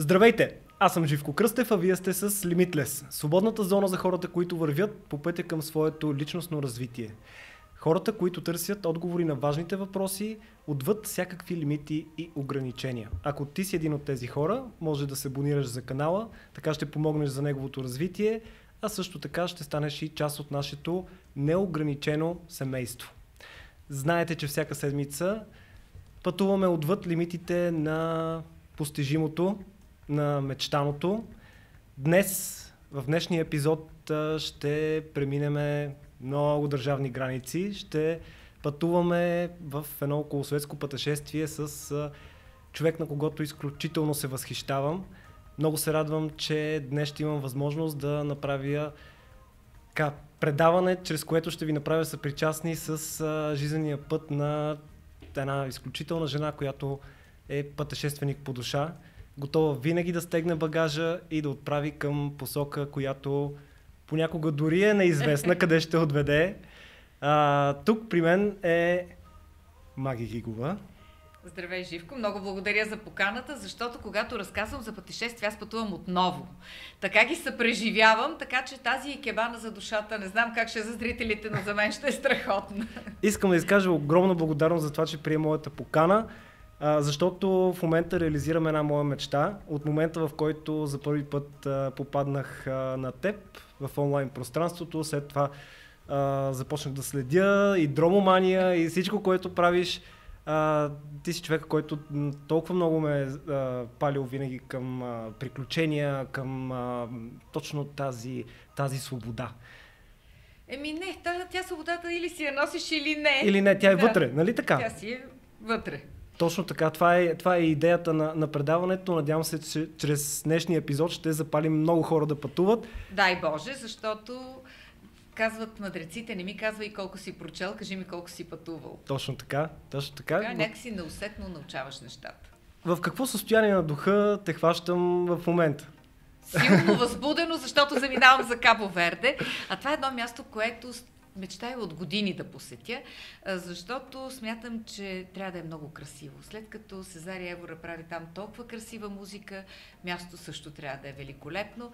Здравейте! Аз съм Живко Кръстев, а вие сте с Limitless, свободната зона за хората, които вървят по пътя към своето личностно развитие. Хората, които търсят отговори на важните въпроси, отвъд всякакви лимити и ограничения. Ако ти си един от тези хора, може да се абонираш за канала, така ще помогнеш за неговото развитие, а също така ще станеш и част от нашето неограничено семейство. Знаете, че всяка седмица пътуваме отвъд лимитите на постижимото, на мечтаното. Днес, в днешния епизод, ще преминеме много държавни граници. Ще пътуваме в едно околосветско пътешествие с човек, на когото изключително се възхищавам. Много се радвам, че днес ще имам възможност да направя така, предаване, чрез което ще ви направя съпричастни с а, жизнения път на една изключителна жена, която е пътешественик по душа готова винаги да стегне багажа и да отправи към посока, която понякога дори е неизвестна къде ще отведе. А, тук при мен е Маги Гигова. Здравей, Живко. Много благодаря за поканата, защото когато разказвам за пътешествия, аз пътувам отново. Така ги съпреживявам, така че тази икебана за душата, не знам как ще е за зрителите, но за мен ще е страхотна. Искам да изкажа огромна благодарност за това, че прие моята покана. А, защото в момента реализирам една моя мечта. От момента, в който за първи път а, попаднах а, на теб в онлайн пространството, след това а, започнах да следя и дромомания и всичко, което правиш. А, ти си човек, който толкова много ме е палил винаги към а, приключения, към а, точно тази, тази свобода. Еми не, тя, тя свободата или си я носиш, или не. Или не, тя е да. вътре, нали така? Тя си е вътре. Точно така, това е, това е идеята на, на предаването. Надявам се, че чрез днешния епизод ще запалим много хора да пътуват. Дай Боже, защото казват мъдреците, не ми казва и колко си прочел, кажи ми колко си пътувал. Точно така, точно така. Така някакси неусетно научаваш нещата. В какво състояние на духа те хващам в момента? Силно възбудено, защото заминавам за Кабо Верде. А това е едно място, което мечтая от години да посетя, защото смятам, че трябва да е много красиво. След като Сезария Евора прави там толкова красива музика, място също трябва да е великолепно.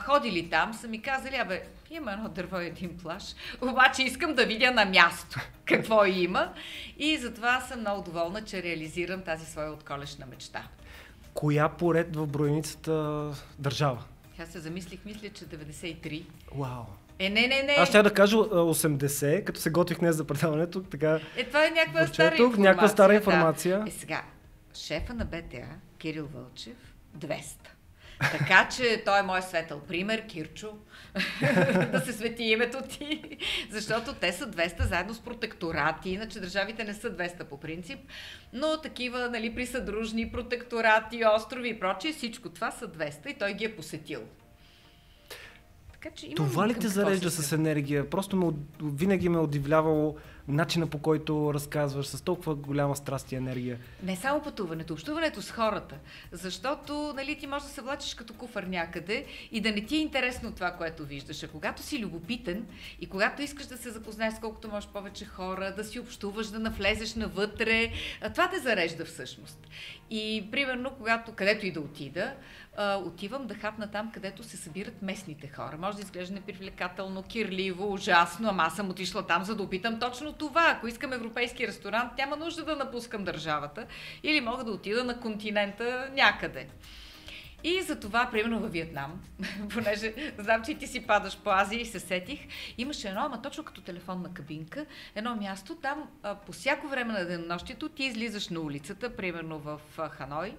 Ходили там, са ми казали, абе, има едно дърво и един плаш, обаче искам да видя на място какво има и затова съм много доволна, че реализирам тази своя отколешна мечта. Коя поред в броеницата държава? Аз се замислих, мисля, че 93. Вау! Е, не, не, не. Аз ще да кажа 80, като се готвих днес за предаването. Така, е, това е някаква стара информация. Някаква стара информация. Да. Е, сега, шефа на БТА, Кирил Вълчев, 200. Така че той е мой светъл пример, Кирчо, да се свети името ти, защото те са 200 заедно с протекторати, иначе държавите не са 200 по принцип, но такива нали, присъдружни протекторати, острови и прочие, всичко това са 200 и той ги е посетил. Така, че Това ли те зарежда с енергия? Просто ме, винаги ме е удивлявало начина по който разказваш с толкова голяма страст и енергия. Не само пътуването, общуването с хората. Защото нали, ти можеш да се влачиш като куфър някъде и да не ти е интересно това, което виждаш. А когато си любопитен и когато искаш да се запознаеш с колкото можеш повече хора, да си общуваш, да навлезеш навътре, това те зарежда всъщност. И примерно, когато където и да отида, а, отивам да хапна там, където се събират местните хора. Може да изглежда непривлекателно, кирливо, ужасно, ама аз съм отишла там, за да опитам точно това. Ако искам европейски ресторант, няма нужда да напускам държавата. Или мога да отида на континента някъде. И за това, примерно във Виетнам, понеже знам, че ти си падаш по Азия и се сетих, имаше едно, ама точно като телефонна кабинка, едно място, там а, по всяко време на денонощието ти излизаш на улицата, примерно в а, Ханой,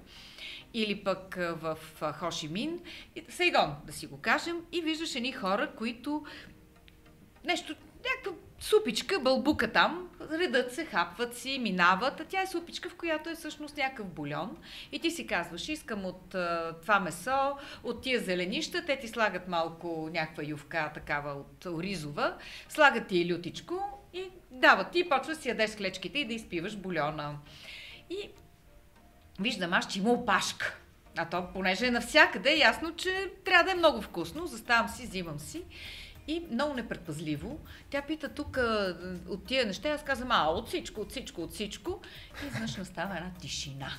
или пък в Хошимин, Сайгон, да си го кажем, и виждаш едни хора, които нещо, някаква супичка, бълбука там, редат се, хапват си, минават, а тя е супичка, в която е всъщност някакъв бульон. И ти си казваш, искам от а, това месо, от тия зеленища, те ти слагат малко някаква ювка, такава от оризова, слагат ти и лютичко и дават ти и почваш си ядеш клечките и да изпиваш бульона. И виждам аз, че има опашка. А то, понеже е навсякъде, е ясно, че трябва да е много вкусно. Заставам си, взимам си. И много непредпазливо. Тя пита тук от тия неща. Аз казвам, а, от всичко, от всичко, от всичко. И изведнъж настава една тишина.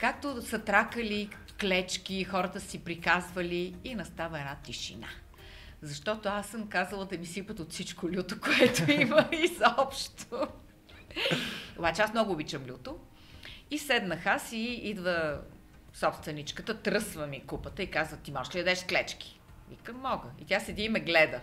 както са тракали клечки, хората си приказвали и настава една тишина. Защото аз съм казала да ми сипат от всичко люто, което има изобщо. Обаче аз много обичам люто. И седнах аз и идва собственичката, тръсва ми купата и казва, ти можеш ли ядеш клечки? Викам, мога. И тя седи и ме гледа.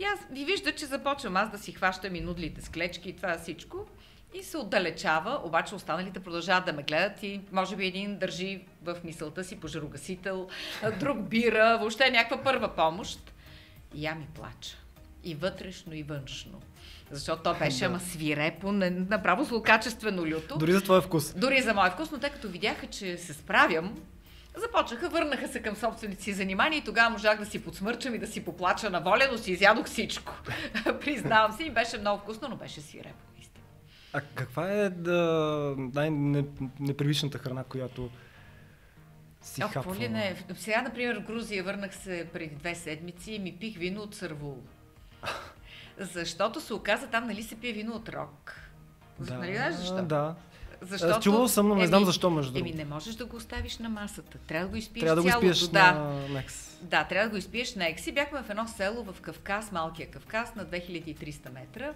И аз ви вижда, че започвам аз да си хващам и нудлите с клечки и това всичко. И се отдалечава, обаче останалите продължават да ме гледат и може би един държи в мисълта си пожарогасител, друг бира, въобще някаква първа помощ. И я ми плача. И вътрешно, и външно. Защото то беше ама свирепо, направо злокачествено люто. Дори за твоя вкус. Дори за моя вкус, но тъй като видяха, че се справям, Започнаха, върнаха се към собствените си занимания и тогава можах да си подсмърчам и да си поплача на воля, но си изядох всичко. Признавам се и беше много вкусно, но беше свирепо. А каква е да, най-непривичната храна, която си Ох, хапвала? не? Сега, например, в Грузия върнах се преди две седмици и ми пих вино от сървул. Защото се оказа там, нали се пие вино от рок. Да, нали знаеш защо? Да. Защото, Чувал съм, но не еми, знам защо, между. Еми, не можеш да го оставиш на масата. Трябва да го изпиеш Трябва да го изпиеш. Да. на Некс. Да, трябва да го изпиеш на Екси. Бяхме в едно село в Кавказ, Малкия Кавказ, на 2300 метра,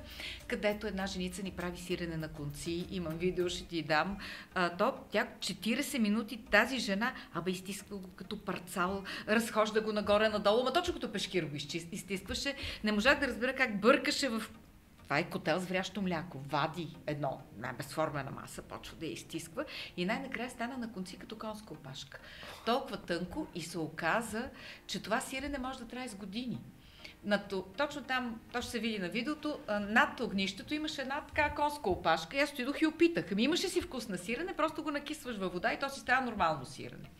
където една женица ни прави сирене на конци. Имам видео, ще ти дам. А, то, тя 40 минути тази жена, абе изтисква го като парцал, разхожда го нагоре-надолу, ма точно като пешкир го изтискваше. Не можах да разбера как бъркаше в това е котел с врящо мляко. Вади едно, най-безформена маса, почва да я изтисква и най-накрая стана на конци като конска опашка. Толкова тънко и се оказа, че това сирене може да трае с години. Нато, точно там, то ще се види на видеото, над огнището имаше една така конска опашка и аз отидох и опитах. Ами имаше си вкус на сирене, просто го накисваш във вода и то си става нормално сирене.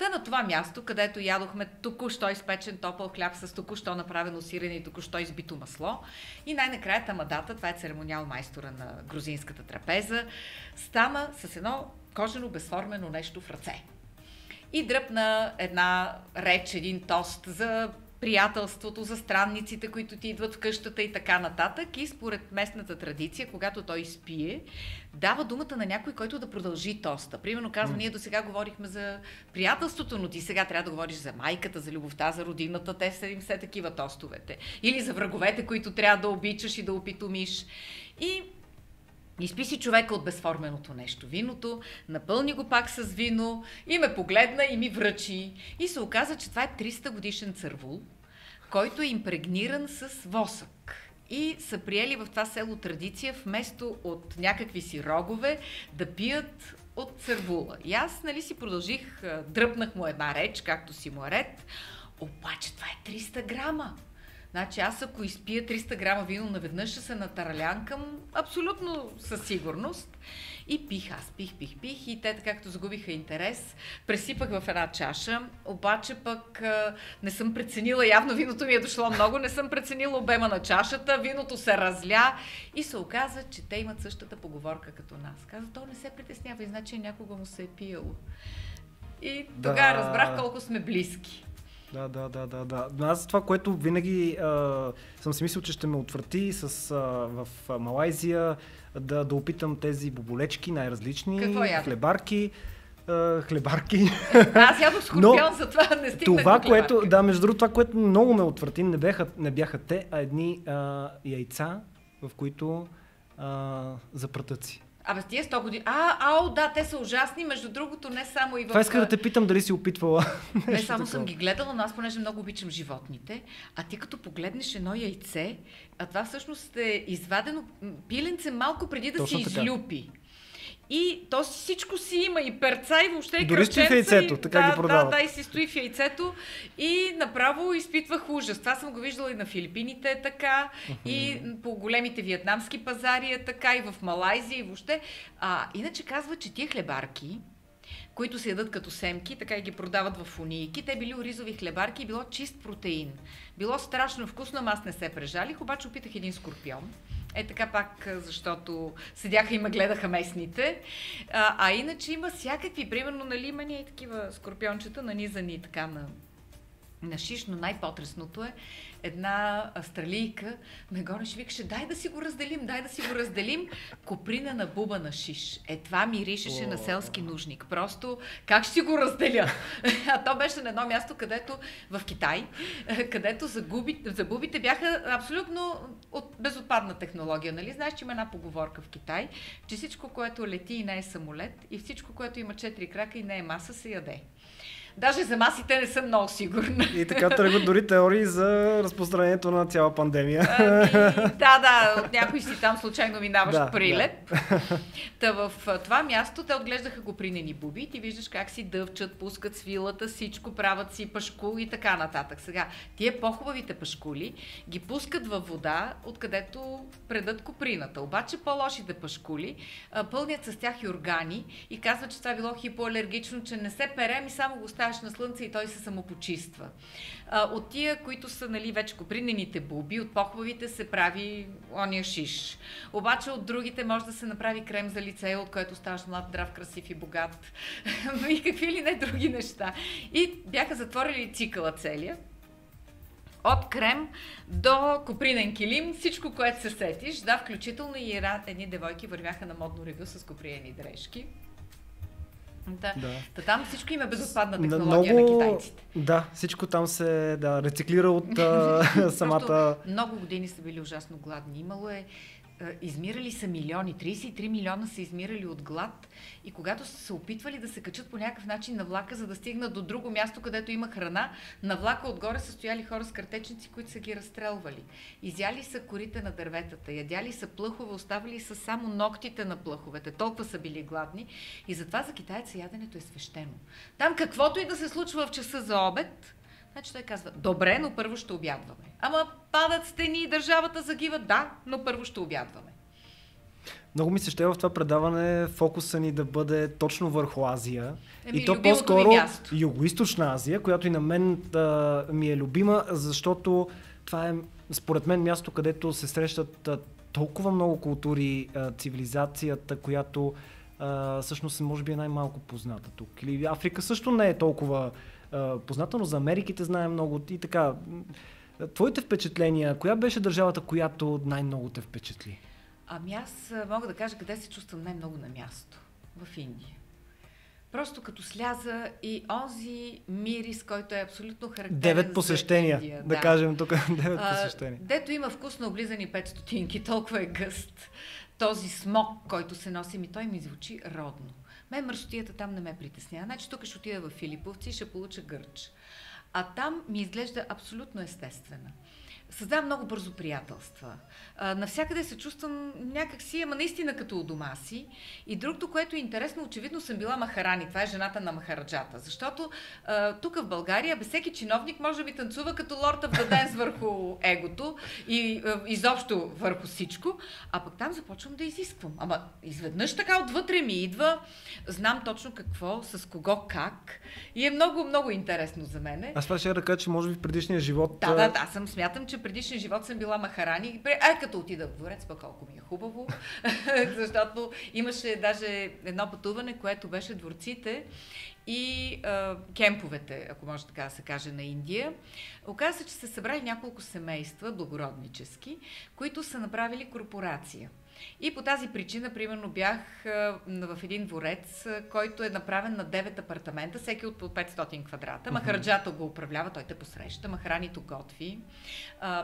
Та на това място, където ядохме току-що изпечен топъл хляб с току-що направено сирене и току-що избито масло. И най-накрая тамадата, това е церемониал майстора на грузинската трапеза, стана с едно кожено безформено нещо в ръце. И дръпна една реч, един тост за приятелството, за странниците, които ти идват в къщата и така нататък. И според местната традиция, когато той спие, дава думата на някой, който да продължи тоста. Примерно казва, ние до сега говорихме за приятелството, но ти сега трябва да говориш за майката, за любовта, за родината. Те са им все такива тостовете. Или за враговете, които трябва да обичаш и да опитомиш. И Изпи си човека от безформеното нещо, виното, напълни го пак с вино и ме погледна и ми връчи. И се оказа, че това е 300 годишен цървул, който е импрегниран с восък. И са приели в това село традиция, вместо от някакви си рогове, да пият от цървула. И аз, нали, си продължих, дръпнах му една реч, както си му е ред, обаче това е 300 грама. Значи аз ако изпия 300 грама вино наведнъж ще се натаралянкам абсолютно със сигурност. И пих, аз пих, пих, пих и те така като загубиха интерес, пресипах в една чаша, обаче пък а, не съм преценила, явно виното ми е дошло много, не съм преценила обема на чашата, виното се разля и се оказа, че те имат същата поговорка като нас. Каза, то не се притеснява, и значи някога му се е пиело. И тогава да. разбрах колко сме близки. Да, да, да, да, да. Аз това, което винаги а, съм си мислил, че ще ме отврати с, а, в Малайзия да, да опитам тези боболечки, най-различни, Какво хлебарки. Uh, хлебарки. Аз ядох скорпион, затова не стигнах това, което, Да, между другото, това, което много ме отврати, не бяха, не бяха те, а едни а, яйца, в които а, за пратъци. Абе, тия 100 години. А, ау, да, те са ужасни, между другото, не само и в... Това иска да те питам дали си опитвала. Не само такова. съм ги гледала, но аз понеже много обичам животните, а ти като погледнеш едно яйце, а това всъщност е извадено пиленце малко преди да Точно си така. излюпи. И то всичко си има и перца и въобще и Дори стои в яйцето, така да, ги продават. Да, да, и си стои в яйцето и направо изпитвах ужас. Това съм го виждала и на Филипините е така, uh-huh. и по големите вьетнамски пазари е така, и в Малайзия и въобще. А, иначе казва, че тия хлебарки, които се ядат като семки, така и ги продават в унийки. Те били оризови хлебарки и било чист протеин. Било страшно вкусно, аз не се прежалих, обаче опитах един скорпион. Е така пак, защото седяха и ме гледаха местните. А, а иначе има всякакви, примерно, нали, има и такива скорпиончета, нанизани така на на шиш, но най-потресното е една австралийка ме гонеше, викаше, дай да си го разделим, дай да си го разделим. Коприна на буба на шиш. Е, това миришеше на селски нужник. Просто, как ще си го разделя? А то беше на едно място, където в Китай, където загуби, забубите бяха абсолютно от безотпадна технология. Нали? Знаеш, че има една поговорка в Китай, че всичко, което лети и не е самолет, и всичко, което има четири крака и не е маса, се яде. Даже за масите не съм много сигурна. И така тръгват дори теории за разпространението на цяла пандемия. Ами, да, да, от някой си там случайно минаваш да, прилеп. Да. Та в това място те отглеждаха го принени буби. Ти виждаш как си дъвчат, пускат свилата, всичко, правят си пашкул и така нататък. Сега, тия по-хубавите пашкули ги пускат във вода, откъдето предат коприната. Обаче по-лошите пашкули пълнят с тях и органи и казват, че това било хипоалергично, че не се пере, ми само го оставяш на слънце и той се самопочиства. А, от тия, които са нали, вече копринените буби, от по-хубавите се прави ония шиш. Обаче от другите може да се направи крем за лице, от който ставаш млад, здрав, красив и богат. и какви ли не други неща. И бяха затворили цикъла целия от крем до копринен килим, всичко, което се сетиш. Да, включително и едни девойки вървяха на модно ревю с коприени дрежки. Да. да. Та там всичко има безотпадна технология много, на китайците. Да, всичко там се да, рециклира от самата... много години са били ужасно гладни. Имало е е, измирали са милиони, 33 милиона са измирали от глад и когато са се опитвали да се качат по някакъв начин на влака, за да стигнат до друго място, където има храна, на влака отгоре са стояли хора с картечници, които са ги разстрелвали. Изяли са корите на дърветата, ядяли са плъхове, оставали са само ногтите на плъховете. Толкова са били гладни и затова за китайца яденето е свещено. Там каквото и да се случва в часа за обед, Значи той казва, добре, но първо ще обядваме. Ама падат стени и държавата загива, да, но първо ще обядваме. Много ми се ще в това предаване фокуса ни да бъде точно върху Азия. Еми, и то по-скоро Юго-Источна Азия, която и на мен а, ми е любима, защото това е според мен място, където се срещат а, толкова много култури, а, цивилизацията, която а, всъщност може би е най-малко позната тук. Или Африка също не е толкова позната, но за Америките знае много и така. Твоите впечатления, коя беше държавата, която най-много те впечатли? Ами аз мога да кажа къде се чувствам най-много на място. В Индия. Просто като сляза и онзи мирис, който е абсолютно характерен Девет посещения, за Индия, да, да кажем тук. Девет посещения. Дето има вкусно облизани 5 стотинки, толкова е гъст. Този смок, който се носи, ми той ми звучи родно. Мен мърсотията там не ме притеснява. Значи тук ще отида в Филиповци и ще получа гърч. А там ми изглежда абсолютно естествена създавам много бързо приятелства. А, навсякъде се чувствам някакси, ама наистина като у дома си. И другото, което е интересно, очевидно съм била махарани. Това е жената на махараджата. Защото а, тук в България, без всеки чиновник може да ми танцува като лорда в Даденс върху егото и а, изобщо върху всичко. А пък там започвам да изисквам. Ама изведнъж така отвътре ми идва, знам точно какво, с кого, как. И е много, много интересно за мене. Аз това ще кажа, че може би в предишния живот. Да, да, да, съм смятам, че предишния живот съм била махарани. Ай, като отида в дворец, пък колко ми е хубаво. Защото имаше даже едно пътуване, което беше дворците и а, кемповете, ако може така да се каже, на Индия. Оказва се, че се събрали няколко семейства, благороднически, които са направили корпорация. И по тази причина, примерно, бях в един дворец, който е направен на 9 апартамента, всеки от по 500 квадрата. Махараджата го управлява, той те посреща, махранито готви.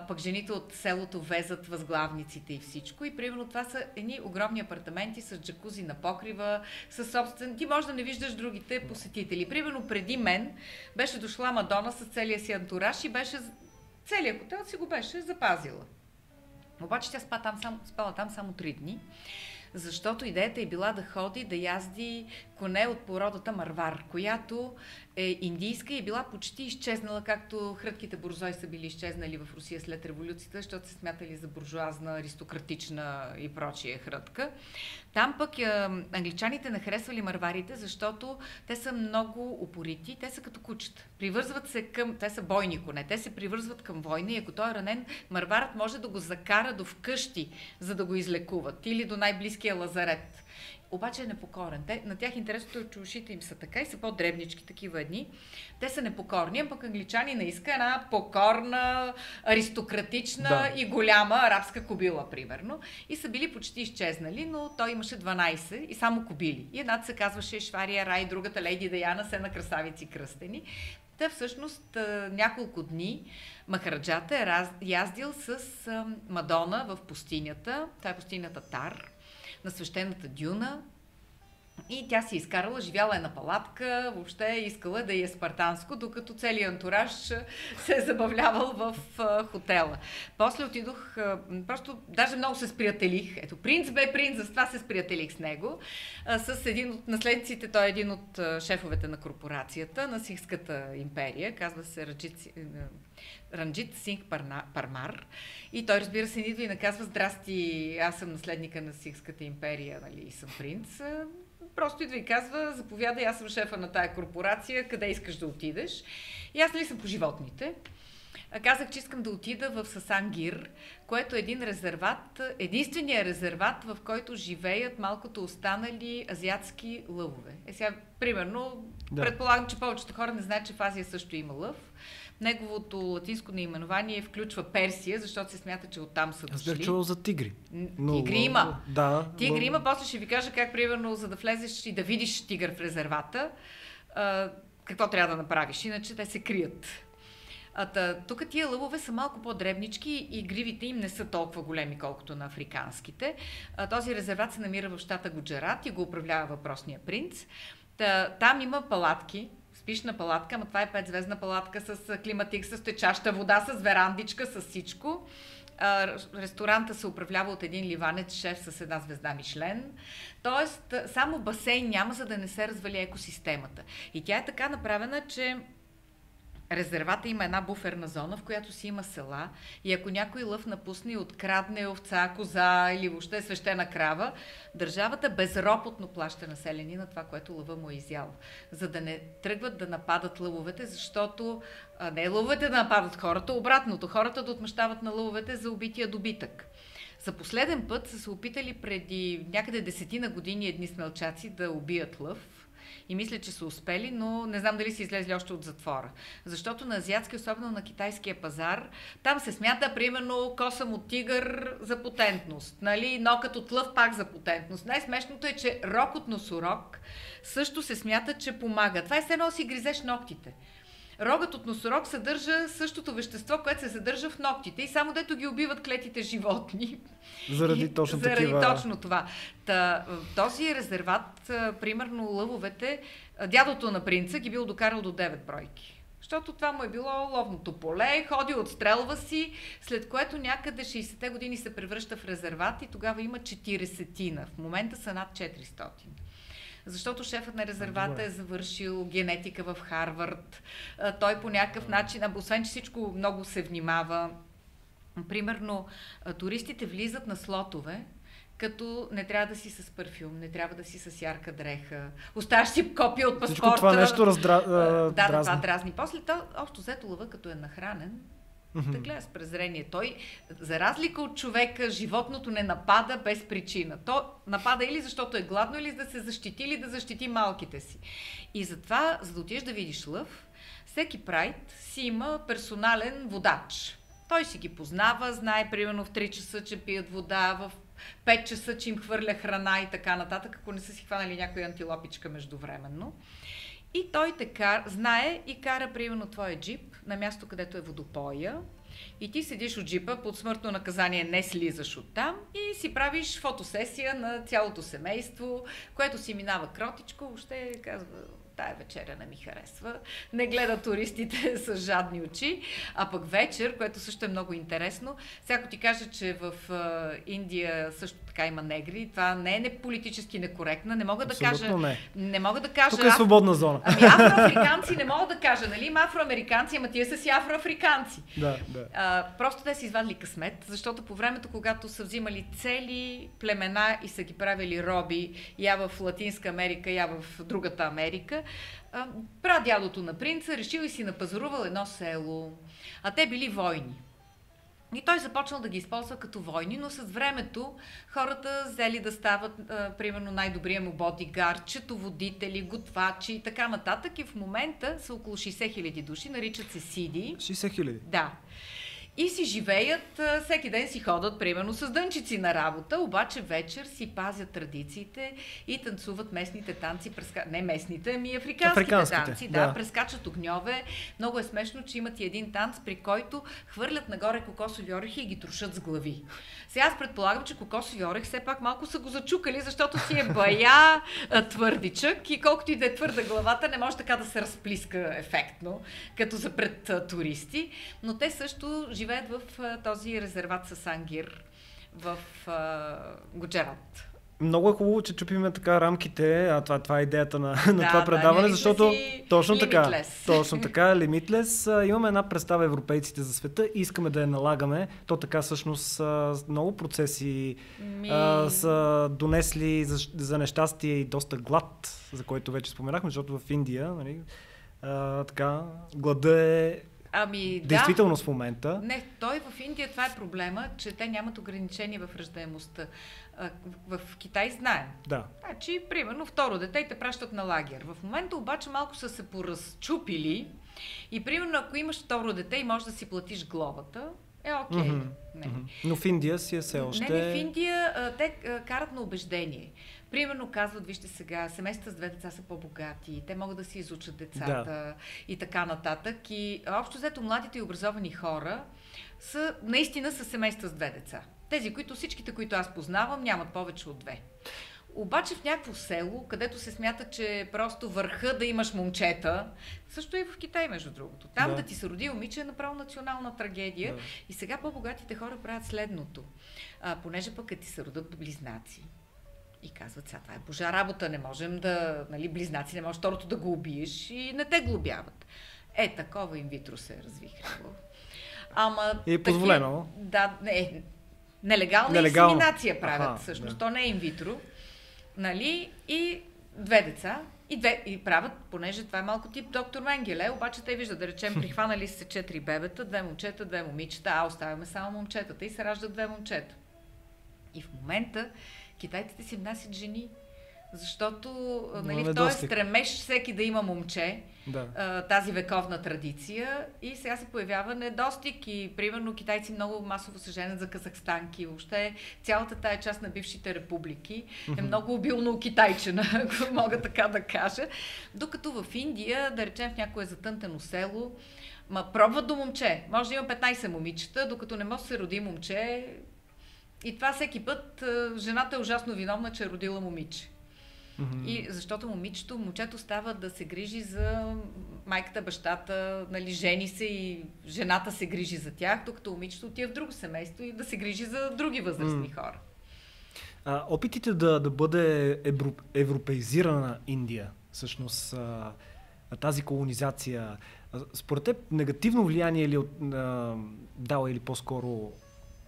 пък жените от селото везат възглавниците и всичко. И примерно това са едни огромни апартаменти с джакузи на покрива, с собствен... Ти може да не виждаш другите посетители. Примерно преди мен беше дошла Мадона с целия си антураж и беше целият хотел си го беше запазила. Обаче тя спа там, сам, спала там само три дни, защото идеята е била да ходи, да язди коне от породата Марвар, която е индийска и е била почти изчезнала, както хрътките бурзои са били изчезнали в Русия след революцията, защото се смятали за буржуазна, аристократична и прочие хрътка. Там пък е, англичаните не харесвали марварите, защото те са много упорити, те са като кучета. Привързват се към, те са бойни коне, те се привързват към война и ако той е ранен, марварът може да го закара до вкъщи, за да го излекуват или до най-близкия лазарет. Обаче е непокорен. Те, на тях интересното е, че ушите им са така и са по-дребнички, такива едни. Те са непокорни, а пък англичани не иска една покорна, аристократична да. и голяма арабска кобила, примерно. И са били почти изчезнали, но той имаше 12 и само кобили. И едната се казваше Швария Рай, другата Лейди Даяна, се на красавици кръстени. Та всъщност няколко дни Махараджата е раз, яздил с Мадона в пустинята. Това е пустинята Тар на свещената дюна. И тя си изкарала, живяла е на палатка, въобще искала да е спартанско, докато целият антураж се е забавлявал в хотела. После отидох, просто даже много се сприятелих. Ето, принц бе принц, за това се сприятелих с него. С един от наследниците, той е един от шефовете на корпорацията, на Сихската империя, казва се Раджит, Ранджит Синг Пармар. И той, разбира се, идва и наказва, здрасти, аз съм наследника на Сихската империя, нали, и съм принц. Просто идва и казва, заповядай, аз съм шефа на тая корпорация, къде искаш да отидеш. И аз нали съм по животните. Казах, че искам да отида в Сасангир, което е един резерват, единствения резерват, в който живеят малкото останали азиатски лъвове. Е сега, примерно, да. предполагам, че повечето хора не знаят, че в Азия също има лъв. Неговото латинско наименование включва Персия, защото се смята, че оттам са дошли. Аз чувал за тигри. Но, тигри има. Да. Тигри но... има, после ще ви кажа как, примерно, за да влезеш и да видиш тигър в резервата, а, какво трябва да направиш, иначе те се крият. Тук тия лъвове са малко по-дребнички и гривите им не са толкова големи, колкото на африканските. А, този резерват се намира в щата Гуджарат и го управлява въпросния принц. Та, там има палатки, спиш на палатка, ама това е петзвездна палатка с климатик, с течаща вода, с верандичка, с всичко. ресторанта се управлява от един ливанец шеф с една звезда Мишлен. Тоест, само басейн няма, за да не се развали екосистемата. И тя е така направена, че резервата има една буферна зона, в която си има села и ако някой лъв напусне и открадне овца, коза или въобще свещена крава, държавата безропотно плаща населени на това, което лъва му е изял. За да не тръгват да нападат лъвовете, защото а, не лъвовете да нападат хората, обратното, хората да отмъщават на лъвовете за убития добитък. За последен път са се опитали преди някъде десетина години едни смелчаци да убият лъв, и мисля, че са успели, но не знам дали са излезли още от затвора. Защото на азиатски, особено на китайския пазар, там се смята, примерно, косъм от тигър за потентност, нали? нокът от лъв пак за потентност. Най-смешното е, че рок от носорог също се смята, че помага. Това е все едно си гризеш ногтите. Рогът от носорог съдържа същото вещество, което се съдържа в ногтите и само дето ги убиват клетите животни. Заради точно заради такива... точно това. Та, този резерват, примерно лъвовете, дядото на принца ги бил докарал до 9 бройки. Защото това му е било ловното поле, ходи, отстрелва си, след което някъде 60-те години се превръща в резерват и тогава има 40-тина. В момента са над 400 защото шефът на резервата е завършил генетика в Харвард. Той по някакъв начин, освен че всичко много се внимава, примерно туристите влизат на слотове, като не трябва да си с парфюм, не трябва да си с ярка дреха. Оставаш си копия от паспорта. Всичко това нещо раздра... да, да, това дразни. После то, общо взето лъва, като е нахранен, Mm-hmm. Да гледа с презрение. Той, за разлика от човека, животното не напада без причина. То напада или защото е гладно, или за да се защити, или да защити малките си. И затова, за да отидеш да видиш лъв, всеки прайд си има персонален водач. Той си ги познава, знае примерно в 3 часа, че пият вода, в 5 часа, че им хвърля храна и така нататък, ако не са си хванали някоя антилопичка междувременно. И той те кар, знае и кара, примерно, твоя джип на място, където е водопоя. И ти седиш от джипа, под смъртно наказание не слизаш от там и си правиш фотосесия на цялото семейство, което си минава кротичко, въобще казва, тая вечеря не ми харесва. Не гледа туристите с жадни очи. А пък вечер, което също е много интересно, всяко ти каже, че в Индия също така има негри. Това не е политически некоректна. Не мога да кажа. Не. не мога да кажа. Тук е свободна зона. Ами афроафриканци не мога да кажа, нали? Има афроамериканци, ама тия са си афроафриканци. Да, да. А, просто те са извадили късмет, защото по времето, когато са взимали цели племена и са ги правили роби, я в Латинска Америка, я в другата Америка, прадядото на принца решил и си напазарувал едно село. А те били войни. И той започнал да ги използва като войни, но с времето хората взели да стават, а, примерно, най-добрия му бодигар, четоводители, готвачи и така нататък. И в момента са около 60 хиляди души, наричат се Сиди. 60 хиляди. Да. И си живеят, всеки ден си ходят, примерно, с дънчици на работа, обаче вечер си пазят традициите и танцуват местните танци, преска... не местните, ами африканските, Африканските, танци. Да, да. прескачат огньове. Много е смешно, че имат и един танц, при който хвърлят нагоре кокосови орехи и ги трошат с глави. Сега аз предполагам, че кокосови орех все пак малко са го зачукали, защото си е бая твърдичък и колкото и да е твърда главата, не може така да се разплиска ефектно, като за пред туристи. Но те също живеят в а, този резерват с Ангир в а, Гуджарат. Много е хубаво, че чупиме така рамките, а това, това е идеята на, на Да, това да, предаване, защото си точно така, limitless. точно така, а, имаме една представа европейците за света и искаме да я налагаме. То така всъщност много процеси Ми... а, са донесли за, за нещастие и доста глад, за който вече споменахме, защото в Индия, нали, а, така, глада е Ами, да. действителност в момента. Не, той в Индия това е проблема, че те нямат ограничения в ръждаемостта. В Китай знаем. Да. Значи, примерно, второ дете и те пращат на лагер. В момента обаче малко са се поразчупили и, примерно, ако имаш второ дете и можеш да си платиш глобата, е окей. Мгм, Не. Мгм. Но в Индия си е все още... Не, не, в Индия те карат на убеждение. Примерно казват, вижте сега, семейства с две деца са по-богати, те могат да си изучат децата да. и така нататък. И общо взето младите и образовани хора са наистина са семейства с две деца. Тези, които всичките, които аз познавам, нямат повече от две. Обаче в някакво село, където се смята, че е просто върха да имаш момчета, също и в Китай, между другото. Там Да. да, ти се роди момиче е направо национална трагедия. Да. И сега по-богатите хора правят следното. А, понеже пък като ти се родят близнаци и казват, сега това е божа работа, не можем да, нали, близнаци, не можеш второто да го убиеш и не те глобяват. Е, такова инвитро се развихрило. Ама... И е таки- позволено. Да, не, нелегална Нелегално. инсеминация правят Аха, всъщност. да. То не е инвитро. Нали? И две деца. И, две, и правят, понеже това е малко тип доктор Менгеле, обаче те виждат, да речем, прихванали се четири бебета, две момчета, две момичета, а оставяме само момчетата и се раждат две момчета. И в момента китайците си внасят жени, защото нали, в този стремеж всеки да има момче, Да. а, тази вековна традиция и сега се появява недостиг и примерно китайци много масово се женят за казахстанки. Въобще цялата тая част на бившите републики е много обилно китайчена, ако мога така да кажа. Докато в Индия, да речем в някое затънтено село, ма пробват до момче. Може да има 15 момичета, докато не може да се роди момче. И това всеки път а, жената е ужасно виновна, че е родила момиче. Мгм. И защото момичето, момчето става да се грижи за майката, бащата, нали, жени се и жената се грижи за тях, докато момичето отива в друго семейство и да се грижи за други възрастни М. хора. А, опитите да, да бъде евро, европеизирана Индия, всъщност а, тази колонизация, а, според теб негативно влияние ли от, а, дала или по-скоро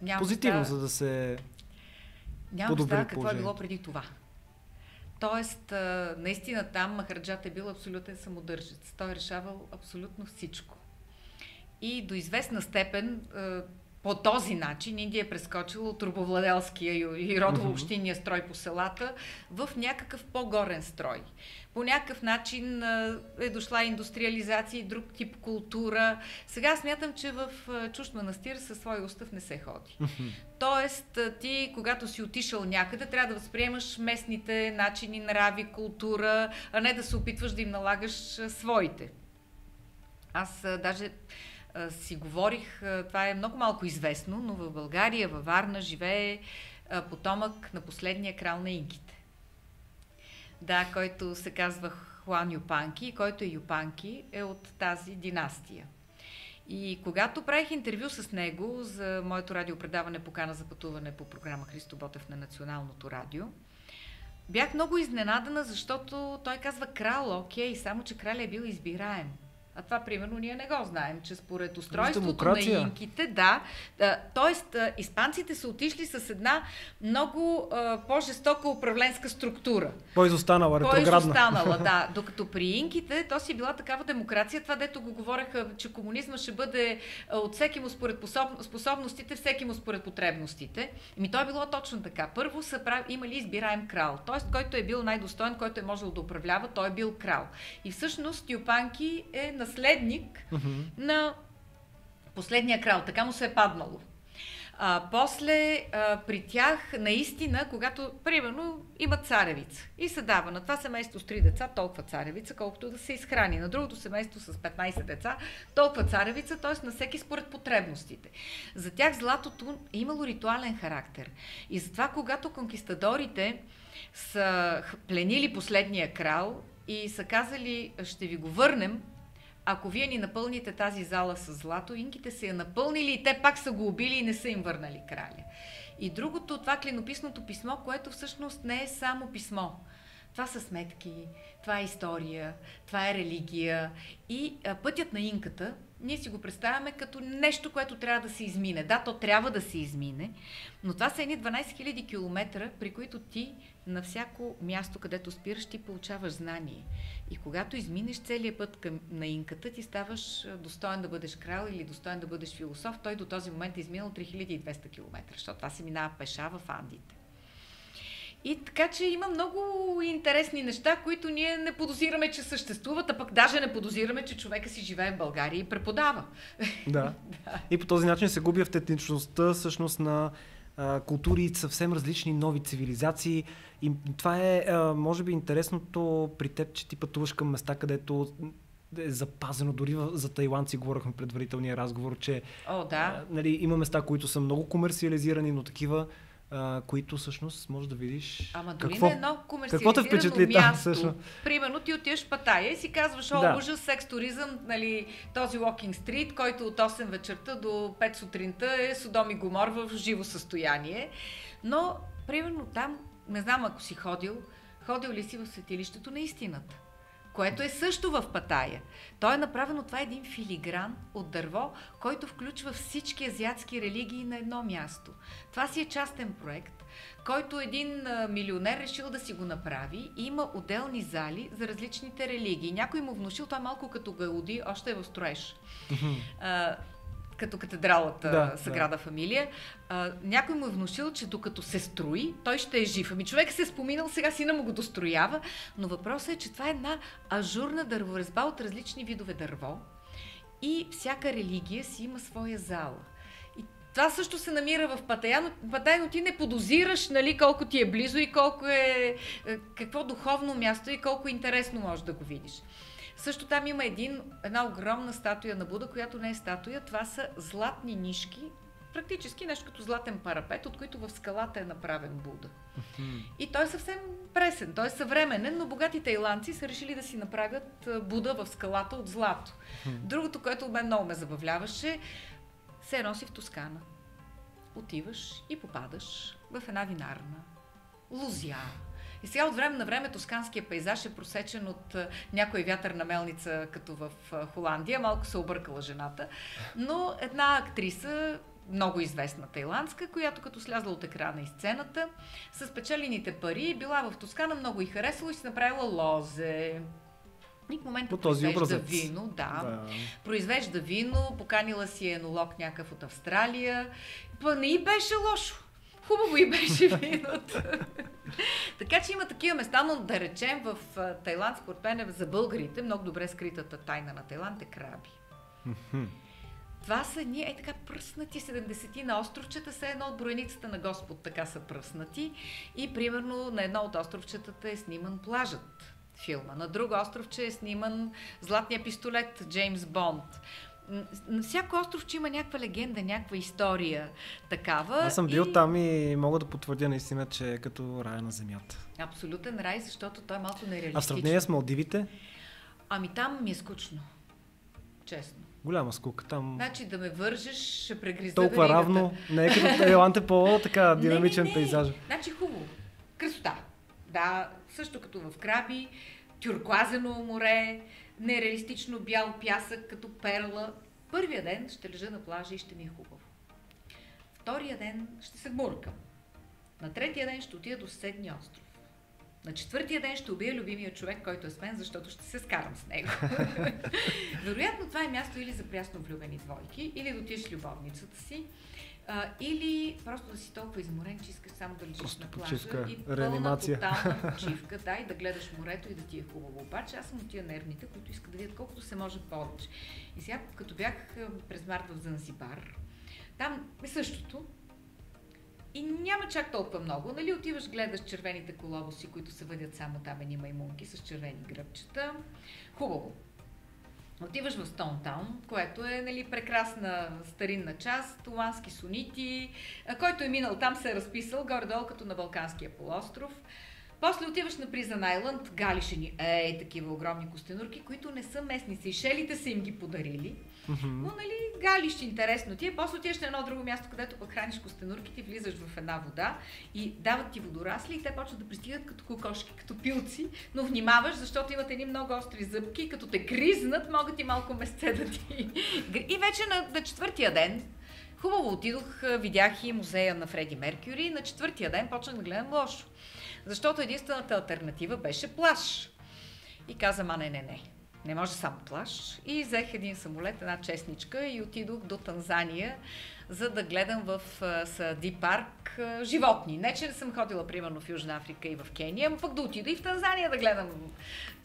Няма позитивно, представа- за да се... Няма подобри представа какво е било преди това. Тоест, наистина там Махарджат е бил абсолютен самодържец. Той е решавал абсолютно всичко. И до известна степен по този начин Индия е прескочила от трубовладелския и- родово-общинния строй по селата в някакъв по-горен строй. По някакъв начин е дошла индустриализация и друг тип култура. Сега смятам, че в чужд манастир със свой устав не се ходи. Тоест, ти, когато си отишъл някъде, трябва да възприемаш местните начини, нрави, култура, а не да се опитваш да им налагаш своите. Аз даже си говорих, това е много малко известно, но в България, във Варна, живее потомък на последния крал на инките. Да, който се казва Хуан Юпанки, който е Юпанки, е от тази династия. И когато правих интервю с него за моето радиопредаване Покана за пътуване по програма Христо Ботев на Националното радио, бях много изненадана, защото той казва крал, окей, само че краля е бил избираем. А това, примерно, ние не го знаем, че според устройството на инките, да, т.е. испанците са отишли с една много а, по-жестока управленска структура. По-изостанала, ретроградна. останала, да. Докато при инките, то си била такава демокрация, това дето го говореха, че комунизма ще бъде от всеки му според пособ- способностите, всеки му според потребностите. Еми то е било точно така. Първо са прав... имали избираем крал, т.е. който е бил най-достоен, който е можел да управлява, той е бил крал. И всъщност Юпанки е наследник Мгм. на последния крал, така му се е паднало. А, после а, при тях наистина, когато, примерно, има царевица и се дава на това семейство с три деца толкова царевица, колкото да се изхрани. На другото семейство с 15 деца толкова царевица, т.е. на всеки според потребностите. За тях златото е имало ритуален характер. И затова, когато конкистадорите са пленили последния крал и са казали, ще ви го върнем, ако вие ни напълните тази зала с злато, инките са я напълнили и те пак са го убили и не са им върнали краля. И другото, това клинописното писмо, което всъщност не е само писмо. Това са сметки, това е история, това е религия и а, пътят на инката, ние си го представяме като нещо, което трябва да се измине. Да, то трябва да се измине, но това са едни 12 000 км, при които ти на всяко място, където спираш, ти получаваш знание. И когато изминеш целият път към, на инката, ти ставаш достоен да бъдеш крал или достоен да бъдеш философ. Той до този момент е изминал 3200 км, защото това се минава пеша в Андите. И така, че има много интересни неща, които ние не подозираме, че съществуват, а пък даже не подозираме, че човека си живее в България и преподава. Да. И по този начин се губи автентичността всъщност на а, култури, съвсем различни нови цивилизации. И това е, а, може би, интересното при теб, че ти пътуваш към места, където е запазено. Дори за тайландци говорихме предварителния разговор, че О, да. а, нали, има места, които са много комерциализирани, но такива, а, които всъщност можеш да видиш Ама дори какво. на едно комерциализирано там, място, всъщност? примерно ти отиваш в Паттайя и си казваш, о, Да. ужас, секс туризъм, нали, този Walking Street, който от 8 вечерта до 5 сутринта е Содом и Гомор в живо състояние. Но, примерно там, не знам ако си ходил, ходил ли си в светилището на истината? Което е също в Патая. То е направено, това е един филигран от дърво, който включва всички азиатски религии на едно място. Това си е частен проект, който един милионер решил да си го направи и има отделни зали за различните религии. Някой му внушил, той е малко като Гауди, още е в строеж. Като катедралата Да, да, Саграда да. Фамилия, а, някой му е внушил, че докато се строи, той ще е жив. Ами човек се е споминал, сега сина му го достроява, но въпросът е, че това е една ажурна дърворезба от различни видове дърво и всяка религия си има своя зала. И това също се намира в Паттайя, но, Паттайя, но ти не подозираш нали, колко ти е близо и колко е, е, какво духовно място и колко интересно можеш да го видиш. Също там има един, една огромна статуя на Буда, която не е статуя, това са златни нишки, практически нещо като златен парапет, от които в скалата е направен Буда. И той е съвсем пресен, той е съвременен, но богатите тайландци са решили да си направят Буда в скалата от злато. Другото, което мен много ме забавляваше, се носи в Тоскана. Отиваш и попадаш в една винарна. Лузя. И сега от време на време тосканския пейзаж е просечен от някоя вятърна мелница, като в Холандия. Малко се объркала жената. Но една актриса, много известна тайландска, която като слязла от екрана и сцената, с печелените пари, била в Тоскана, много и харесала и си направила лозе. И в момента По този произвежда образец. вино, да. Да. Произвежда вино, поканила си енолог някакъв от Австралия. Па не и беше лошо. Хубаво и беше виното. така че има такива места, но да речем в Тайланд, според мен за българите, много добре скритата тайна на Тайланд е краби. Това са ние, е така пръснати 70 на островчета, са едно от броеницата на Господ, така са пръснати. И примерно на едно от островчетата е сниман плажът филма. На друго островче е сниман Златния пистолет, Джеймс Бонд. На всяко островче има някаква легенда, някаква история такава. Аз съм бил и... там и мога да потвърдя наистина, че е като рая на земята. Абсолютен рай, защото той е малко нереалистичен. А в сравнение с Малдивите, Ами там ми е скучно. Честно. голяма скука. Там Значи да ме вържеш, ще прегриза толкова веригата. равно. Не е като Тайланд е по-така динамичен не, не, не. пейзаж. Значи хубаво. Красота. Да, също като в краби. тюркуазено море, нереалистично бял пясък като перла. Първия ден ще лежа на плажа и ще ми е хубаво. Втория ден ще се гмуркам. На третия ден ще отида до съседния остров. На четвъртия ден ще убия любимия човек, който е с мен, защото ще се скарам с него. Вероятно това е място или за прясно влюбени двойки, или да отидеш с любовницата си, а, или просто да си толкова изморен, че искаш само да лежиш Просто на плажа почивка, и пълна реанимация. тотална почивка, да, и да гледаш морето и да ти е хубаво. Обаче аз съм от тия нервните, които искат да видят колкото се може повече. И сега, като бях през март в Занзибар, там е същото. И няма чак толкова много. Нали, отиваш, гледаш червените колобоси, които се въдят само там едни маймунки с червени гръбчета. Хубаво. Отиваш в Стоунтаун, което е нали, прекрасна старинна част, тулански сонити, а, който е минал там, се е разписал горе-долу като на Балканския полуостров. После отиваш на Призан Айланд, галишени, ей, такива огромни костенурки, които не са местни. Сейшелите са им ги подарили. Мгм. Но, нали, галиш интересно ти е. После отиваш на едно друго място, където пък храниш костенурките, влизаш в една вода и дават ти водорасли и те почват да пристигат като кокошки, като пилци, но внимаваш, защото имат едни много остри зъбки като те гризнат, могат и малко месце да ти... И вече на, на четвъртия ден, хубаво отидох, видях и музея на Фреди Меркюри и на четвъртия ден почнах да гледам лошо. Защото единствената альтернатива беше плаш. И каза, ма не, не, не. Не може само плаш. И взех един самолет, една честничка и отидох до Танзания, за да гледам в Сади парк животни. Не, че не съм ходила, примерно, в Южна Африка и в Кения, но пък да отида и в Танзания да гледам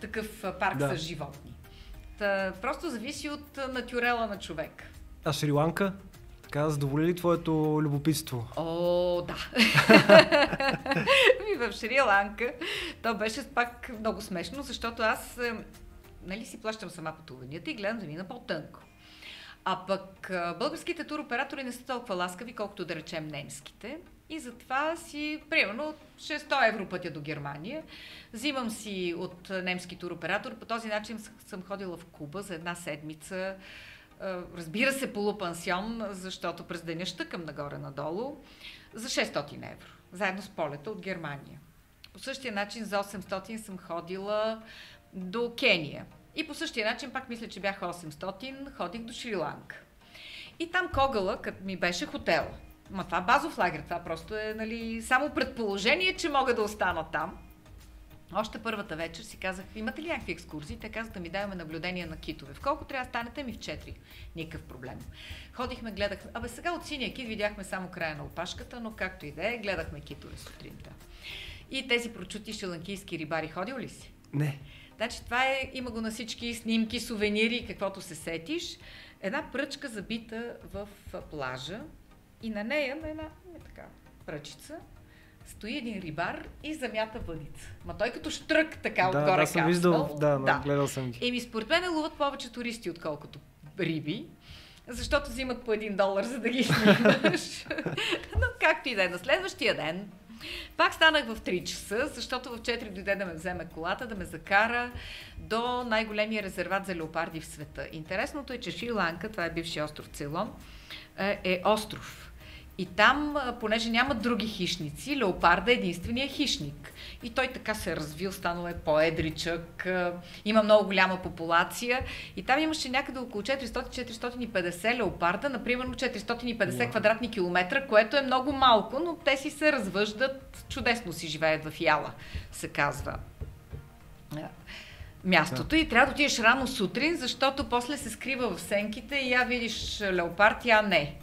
такъв парк Да. с животни. Та, просто зависи от натюрела на човек. А Шри-Ланка? Така, задоволи ли твоето любопитство? О, да. Ми в Шри-Ланка то беше пак много смешно, защото аз е, нали си плащам сама пътуванията и гледам да мина по-тънко. А пък а, българските туроператори не са толкова ласкави, колкото да речем немските. И затова си, примерно, 600 евро пътя до Германия. Взимам си от немски туроператор. По този начин съм ходила в Куба за една седмица. Разбира се, полупансион, защото през деня щъкам нагоре-надолу за 600 евро, заедно с полета от Германия. По същия начин за 800 съм ходила до Кения. И по същия начин, пак мисля, че бяха 800, ходих до Шри-Ланка. И там Когъла, като ми беше хотел. Ма това базов лагер, това просто е нали, само предположение, че мога да остана там. Още първата вечер си казах, имате ли някакви екскурзии? Те казаха да ми даваме наблюдение на китове. В колко трябва да станете ми в 4? Никакъв проблем. Ходихме, гледахме. Абе сега от синия кит видяхме само края на опашката, но както и да е, гледахме китове сутринта. И тези прочути шиланкийски рибари, ходил ли си? Не. Значи това е, има го на всички снимки, сувенири каквото се сетиш. Една пръчка забита в плажа и на нея, на една е така пръчица, стои един рибар и замята въдица. Ма той като штрък така да, отгоре да, съм виждал, да, да, гледал съм ги. Еми, според мен ловат повече туристи, отколкото риби, защото взимат по един долар, за да ги снимаш. Но както и да е, на следващия ден пак станах в 3 часа, защото в 4 дойде да ме вземе колата, да ме закара до най-големия резерват за леопарди в света. Интересното е, че Шри-Ланка, това е бивши остров Цейлон, е, е остров. И там, понеже няма други хищници, леопарда е единствения хищник. И той така се е развил, станал е по-едричък, има много голяма популация. И там имаше някъде около 400-450 леопарда, например 450 Уау. квадратни километра, което е много малко, но те си се развъждат, чудесно си живеят в Яла, се казва мястото. И трябва да отидеш рано сутрин, защото после се скрива в сенките и я видиш леопард, я не.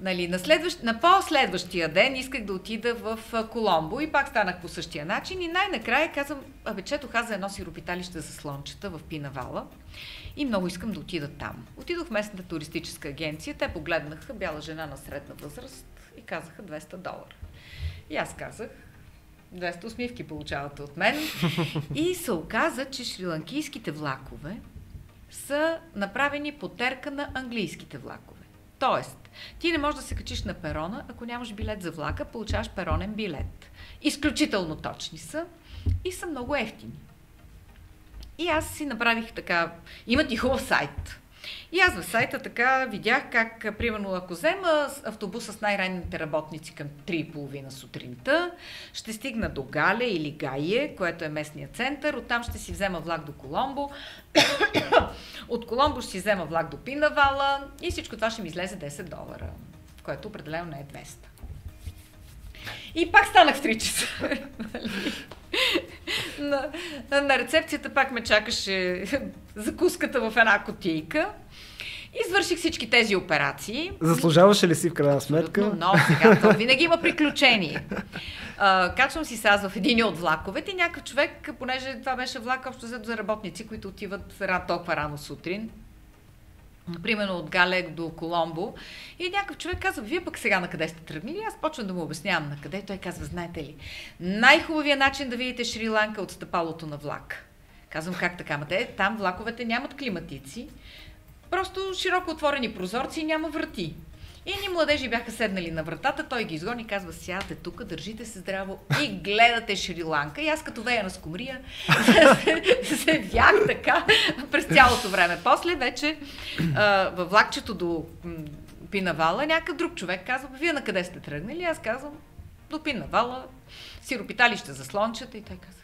Нали, на, следващ, на по-следващия ден исках да отида в Коломбо и пак станах по същия начин и най-накрая казвам, абе, четох аз за едно сиропиталище за слончета в Пинавала и много искам да отида там. Отидох в местната туристическа агенция, те погледнаха бяла жена на средна възраст и казаха 200 долара. И аз казах, 200 усмивки получавате от мен. И се оказа, че шриланкийските влакове са направени по терка на английските влакове. Тоест, ти не можеш да се качиш на перона, ако нямаш билет за влака, получаваш перонен билет. Изключително точни са и са много ефтини. И аз си направих така, имат и хубав сайт. И аз в сайта така видях как, примерно, ако взема автобуса с най-ранните работници към 3.30 сутринта, ще стигна до Гале или Гайе, което е местният център, оттам ще си взема влак до Коломбо, от Коломбо ще си взема влак до Пинавала и всичко това ще ми излезе 10 долара, което определено не е 200. И пак станах в 3 часа. на, на рецепцията пак ме чакаше закуската в една котийка. Извърших всички тези операции. Заслужаваше ли си в крайна сметка? Но, но сега, то винаги има приключение. А, качвам си аз в един от влаковете и някакъв човек, понеже това беше влак общо за работници, които отиват толкова рано сутрин, примерно от Галек до Коломбо. И някакъв човек казва, вие пък сега на къде сте тръгнали? Аз почвам да му обяснявам на къде. Той казва, знаете ли, най-хубавият начин да видите Шри-Ланка от стъпалото на влак. Казвам, как така? Ма те, там влаковете нямат климатици, просто широко отворени прозорци и няма врати. И ни младежи бяха седнали на вратата, той ги изгони и казва, сядате тук, държите се здраво и гледате Шри-Ланка. И аз като вея на скумрия се, се вях така през цялото време. После вече във влакчето до Пинавала някакъв друг човек казва, вие на къде сте тръгнали? Аз казвам, до Пинавала, сиропиталище за слончета и той казва,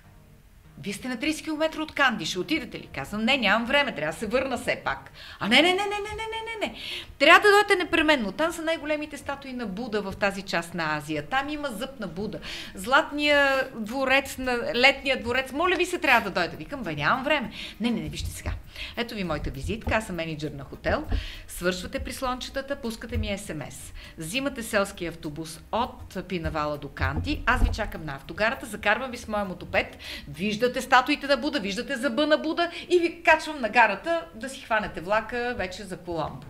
вие сте на 30 км от Канди, ще отидете ли? Казвам, не, нямам време, трябва да се върна все пак. А не, не, не, не, не, не, не, не. Трябва да дойдете непременно. Там са най-големите статуи на Буда в тази част на Азия. Там има зъб на Буда. Златния дворец, на летния дворец. Моля ви се, трябва да дойдете. Викам, бе, нямам време. Не, не, не, вижте сега. Ето ви моята визитка, аз съм менеджер на хотел. Свършвате при слончетата, пускате ми СМС. Взимате селски автобус от Пинавала до Канти, аз ви чакам на автогарата, закарвам ви с моя мотопед, виждате статуите на Буда, виждате зъба на Буда и ви качвам на гарата да си хванете влака вече за Коломбо.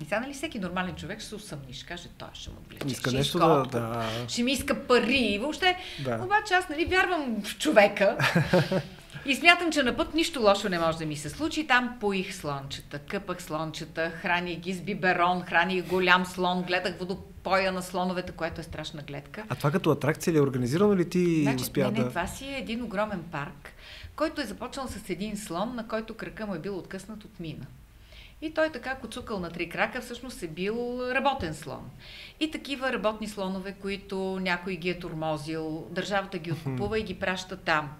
И сега, нали, всеки нормален човек ще се усъмни, ще каже, той ще му влече. Иска ще нещо да, да... Ще ми иска пари. И въобще, Да. обаче аз, нали, вярвам в човека. И смятам, че на път нищо лошо не може да ми се случи. Там поих слончета, къпах слончета, храних ги с биберон, храних голям слон, гледах водопоя на слоновете, което е страшна гледка. А това като атракция ли е организирано ли ти Значи, успя не, не, да... това си е един огромен парк, който е започнал с един слон, на който кръка му е бил откъснат от мина. И той така коцукал на три крака, всъщност е бил работен слон. И такива работни слонове, които някой ги е турмозил, държавата ги откупува и ги праща там.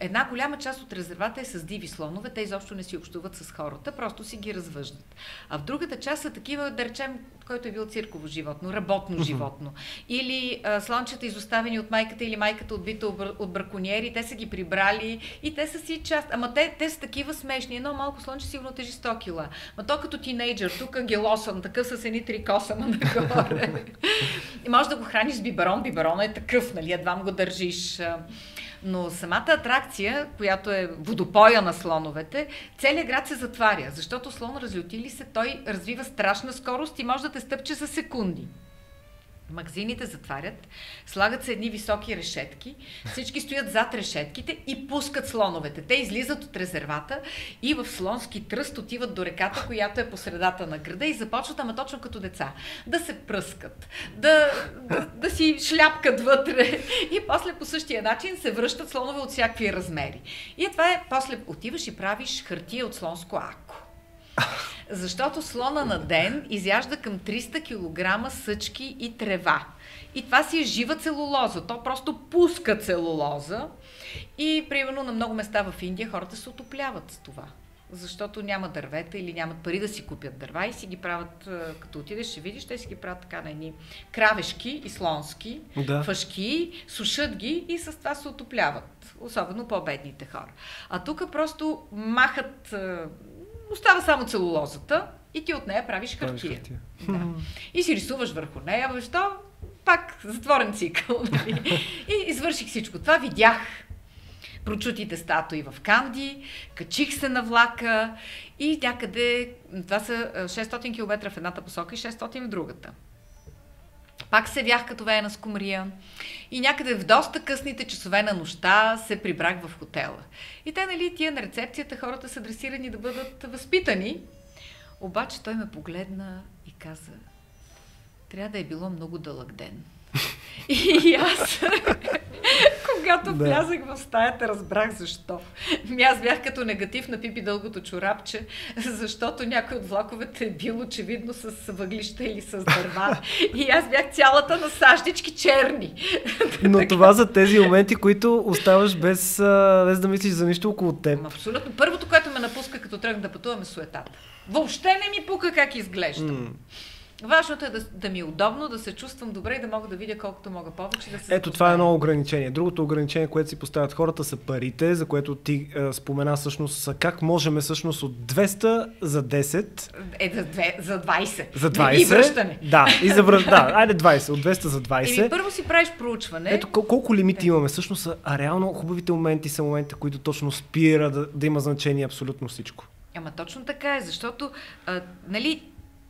Една голяма част от резервата е с диви слонове, те изобщо не си общуват с хората, просто си ги развъждат. А в другата част са такива, да речем, който е бил цирково животно, работно животно. Или а, слончета изоставени от майката или майката отбита от бр- от браконьери, те са ги прибрали и те са си част. Ама те, те са такива смешни. Едно малко слонче сигурно тежи 100 кила. Ма то като тинейджър, тук ангелосан, такъв с едни три косама нагоре. и можеш да го храниш с биберон. Биберона е такъв, нали? Едва му го държиш. Но самата атракция, която е водопоя на слоновете, целият град се затваря, защото слон разлюти ли се, той развива страшна скорост и може да те стъпче за секунди. Магазините затварят, слагат се едни високи решетки, всички стоят зад решетките и пускат слоновете. Те излизат от резервата и в слонски тръст отиват до реката, която е по средата на града и започват, ама точно като деца, да се пръскат, да, да, да си шляпкат вътре и после по същия начин се връщат слонове от всякакви размери. И това е, после отиваш и правиш хартия от слонско ако. Защото слона на ден изяжда към 300 кг съчки и трева. И това си е жива целулоза. То просто пуска целулоза. И примерно на много места в Индия хората се отопляват с това. Защото няма дървета или нямат пари да си купят дърва и си ги правят, е, като отидеш, ще видиш, те си ги правят така на едни кравешки и слонски, Да. фашки, сушат ги и с това се отопляват. Особено по-бедните хора. А тук просто махат, е, остава само целулозата и ти от нея правиш Правиш хартия. Да. И си рисуваш върху нея, бе, що? Пак затворен цикъл. Нали? И извърших всичко това, видях прочутите статуи в Канди, качих се на влака и някъде, това са а, 600 км в едната посока и 600 в другата. Пак се вях като вея на скумрия и някъде в доста късните часове на нощта се прибрах в хотела. И те, нали, тия на рецепцията хората са дресирани да бъдат възпитани. Обаче той ме погледна и каза, трябва да е било много дълъг ден. И аз, когато Да. влязах в стаята, разбрах защо. Ми аз бях като негатив на Пипи дългото чорапче, защото някой от влаковете е бил очевидно с въглища или с дърва. И аз бях цялата на саждички черни. Но това за тези моменти, които оставаш без, без да мислиш за нищо около теб. Абсолютно. Първото, което ме напуска, като тръгна да пътувам е суетата. Въобще не ми пука как изглеждам. Важното е да, да ми е удобно, да се чувствам добре и да мога да видя колкото мога повече. Да се Ето, това е едно ограничение. Другото ограничение, което си поставят хората, са парите, за което ти а, спомена всъщност са как можем всъщност от 200 за 10 Е, за, две, за 20. за И 20. връщане. Да, и за връщане. Да, айде 20. От 200 за 20. Еми, първо си правиш проучване. Ето кол- колко лимити имаме всъщност, а реално хубавите моменти са моменти, които точно спира да, да има значение абсолютно всичко. Ама точно така е, защото, а, нали,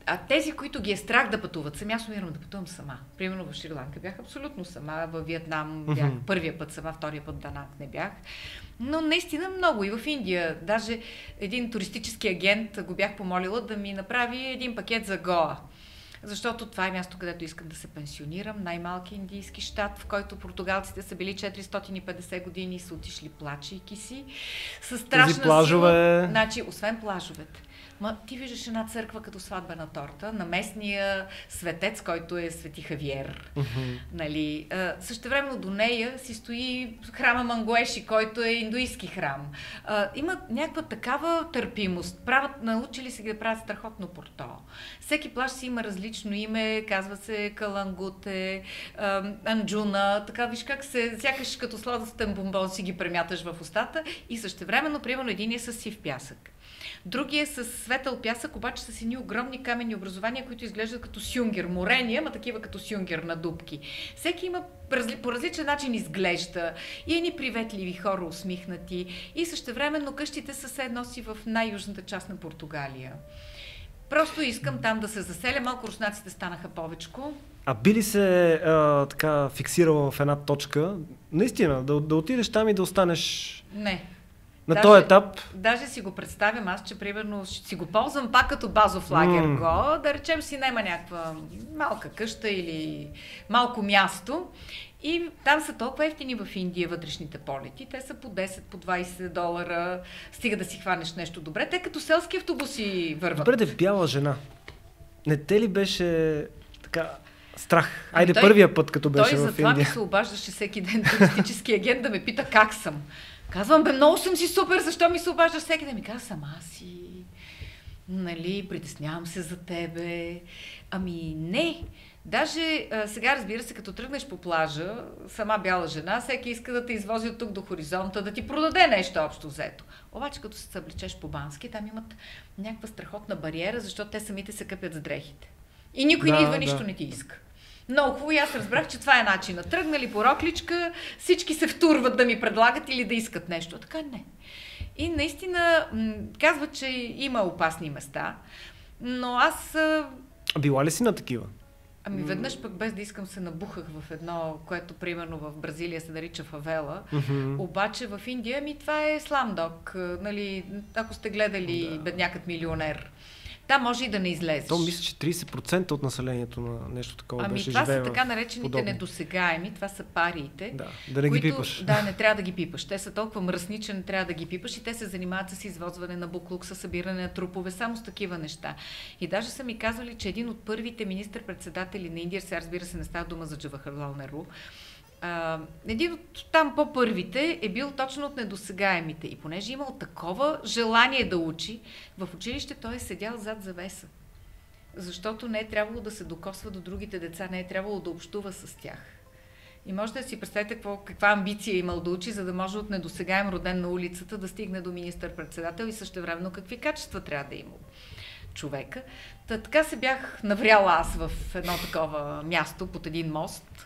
а тези, които ги е страх да пътуват, сами аз умирам да пътувам сама. Примерно в Шри-Ланка бях абсолютно сама, във Виетнам бях Мгм. първия път сама, втория път Данак не бях. Но наистина много. И в Индия, даже един туристически агент го бях помолила да ми направи един пакет за Гоа. Защото това е място, където искам да се пенсионирам. Най-малки индийски щат, в който португалците са били 450 години и са отишли плачейки си. С страшна плажове- Сила, значи, освен плажовете. Ма ти виждаш една църква като сватбена торта на местния светец, който е Свети Хавиер. Нали, а, същевременно до нея си стои храма Мангуеши, който е индуистски храм. А, има някаква такава търпимост. Правят, научили се ги да правят страхотно порто. Всеки плащ си има различно име, казва се Калангуте, Анджуна, така виж как се, сякаш като сладостен бомбон си ги премяташ в устата и същевременно, примерно, един е с сив пясък. Другия е с светъл пясък, обаче с едни огромни каменни образования, които изглеждат като сюнгер, морени, ама такива като сюнгер на дубки. Всеки има по различен начин изглежда. И едни приветливи хора усмихнати. И същевременно къщите са все едно си в най-южната част на Португалия. Просто искам там да се заселя. Малко руснаците станаха повечко. А би ли се а, така фиксирала в една точка, наистина, да, да отидеш там и да останеш Не. На Даже- този етап? Даже си го представям аз, че примерно си го ползвам пак като базов лагер М. го, да речем си найма някаква малка къща или малко място и там са толкова ефтини в Индия вътрешните полети. Те са по 10, по 20 долара, стига да си хванеш нещо добре. Те като селски автобуси върват. Добре, да бяла жена. Не те ли беше така страх? Ами Айде той- първия път, като беше Той в затова ми Индия. се обаждаше всеки ден туристически агент да ме пита как съм. Казвам, бе, много съм си супер, защо ми се обаждаш всеки ден? Ми казва, сама си. Нали, притеснявам се за тебе. Ами не. Даже а, сега, разбира се, като тръгнеш по плажа, сама бяла жена, всеки иска да те извози от тук до хоризонта, да ти продаде нещо общо взето. Обаче, като се съблечеш по бански, там имат някаква страхотна бариера, защото те самите се къпят с дрехите. И никой Да, не идва, да. нищо не ти иска. Много хубаво и аз разбрах, че това е начина. Тръгнали по рокличка, всички се втурват да ми предлагат или да искат нещо. Така не. И наистина казват, че има опасни места, но аз а, Била ли си на такива? Ами веднъж пък без да искам се набухах в едно, което примерно в Бразилия се нарича фавела. Мгм. Обаче в Индия ми това е сламдок. Нали, ако сте гледали Да. беднякът милионер. Там може и да не излезеш. То мисля, че 30% от населението на нещо такова Ами беше това са така наречените подобно. недосегаеми, това са париите. Да, да не ги които, пипаш. Да, не трябва да ги пипаш. Те са толкова мръсни, че не трябва да ги пипаш и те се занимават с извозване на буклук, с събиране на трупове, само с такива неща. И даже са ми казвали, че един от първите министър-председатели на Индия, сега разбира се не става дума за Джавахарлал Неру, а, един от там по-първите е бил точно от недосегаемите. И понеже е имал такова желание да учи, в училище той е седял зад завеса. Защото не е трябвало да се докосва до другите деца, не е трябвало да общува с тях. И можете да си представите какво, каква амбиция е имал да учи, за да може от недосегаем роден на улицата да стигне до министър-председател и също времено какви качества трябва да има човека. Та, така се бях навряла аз в едно такова място под един мост.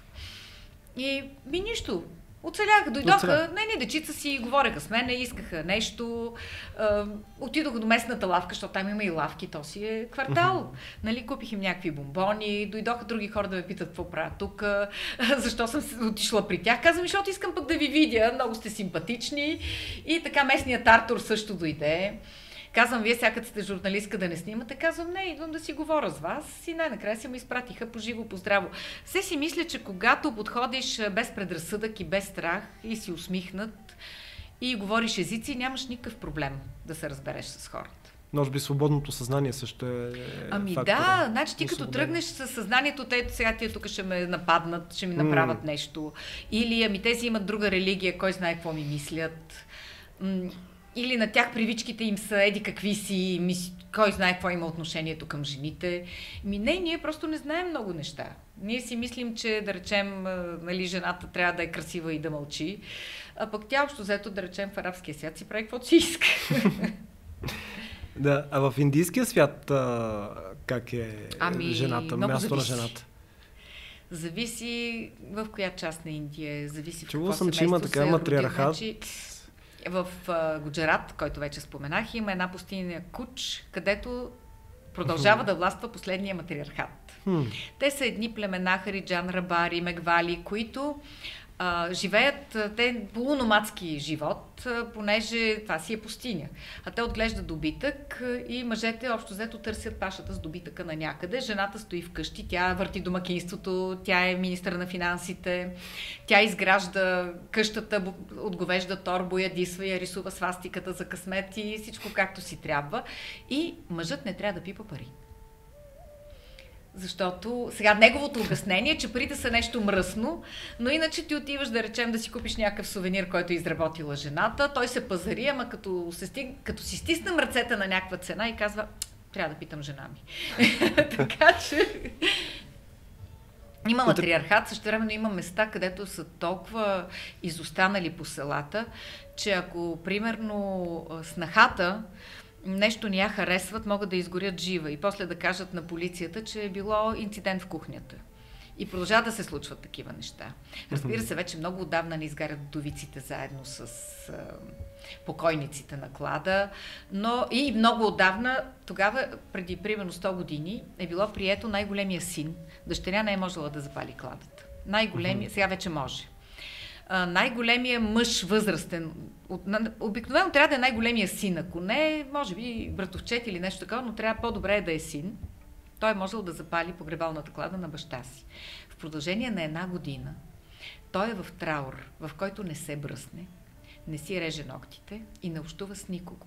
И ми нищо. Оцелях, дойдоха, не, не, дечица си говореха с мен, искаха нещо. А, отидох до местната лавка, защото там има и лавки, то си е квартал. Нали, купих им някакви бомбони, дойдоха други хора да ме питат какво правя тук, защо съм отишла при тях. Казвам, защото искам пък да ви видя, много сте симпатични. И така местният Артур също дойде. Казвам, вие сякате сте журналистка да не снимате. Казвам, не, идвам да си говоря с вас. И най-накрая си ме изпратиха по живо, по здраво. Все си мисля, че когато подходиш без предразсъдък и без страх и си усмихнат и говориш езици, нямаш никакъв проблем да се разбереш с хората. Може би свободното съзнание също е. Ами фактора. да, значи ти като тръгнеш със съзнанието, те сега тия тук ще ме нападнат, ще ми направят mm. нещо. Или ами тези имат друга религия, кой знае какво ми мислят. Или на тях привичките им са еди какви си, кой знае какво има отношението към жените. Ми не, ние просто не знаем много неща. Ние си мислим, че да речем, нали, жената трябва да е красива и да мълчи. А пък тя общо взето, да речем, в арабския свят си прави каквото си иска. Да, а в индийския свят а, как е ами, жената, място на жената? Зависи в коя част на Индия, зависи в Чувал съм, че има така матриархат. Значи, в uh, Гуджарат, който вече споменах, има една пустиня Куч, където продължава да властва последния матриархат. Те са едни племена Хариджан, Рабари, Мегвали, които а, живеят те полуномадски живот, а, понеже това си е пустиня. А те отглеждат добитък и мъжете общо взето търсят пашата с добитъка на някъде. Жената стои вкъщи, тя върти домакинството, тя е министър на финансите, тя изгражда къщата, отговежда торбо, ядисва я, рисува свастиката за късмет и всичко както си трябва. И мъжът не трябва да пипа пари. Защото сега неговото обяснение е, че парите са нещо мръсно, но иначе ти отиваш да речем да си купиш някакъв сувенир, който е изработила жената, той се пазари, ама като, се стиг... като си стиснем ръцете на някаква цена и казва, трябва да питам жена ми. така че... Има матриархат, също времено има места, където са толкова изостанали по селата, че ако, примерно, снахата нещо не я харесват, могат да изгорят жива и после да кажат на полицията, че е било инцидент в кухнята. И продължават да се случват такива неща. Разбира се, вече много отдавна не изгарят вдовиците заедно с а, покойниците на клада, но и много отдавна, тогава, преди примерно 100 години, е било прието най-големия син. Дъщеря не е можела да запали кладата. Най-големия, сега вече може най-големия мъж възрастен. Обикновено трябва да е най-големия син. Ако не, може би братовчет или нещо такова, но трябва по-добре е да е син. Той е можел да запали погребалната клада на баща си. В продължение на една година той е в траур, в който не се бръсне, не си реже ногтите и не общува с никого.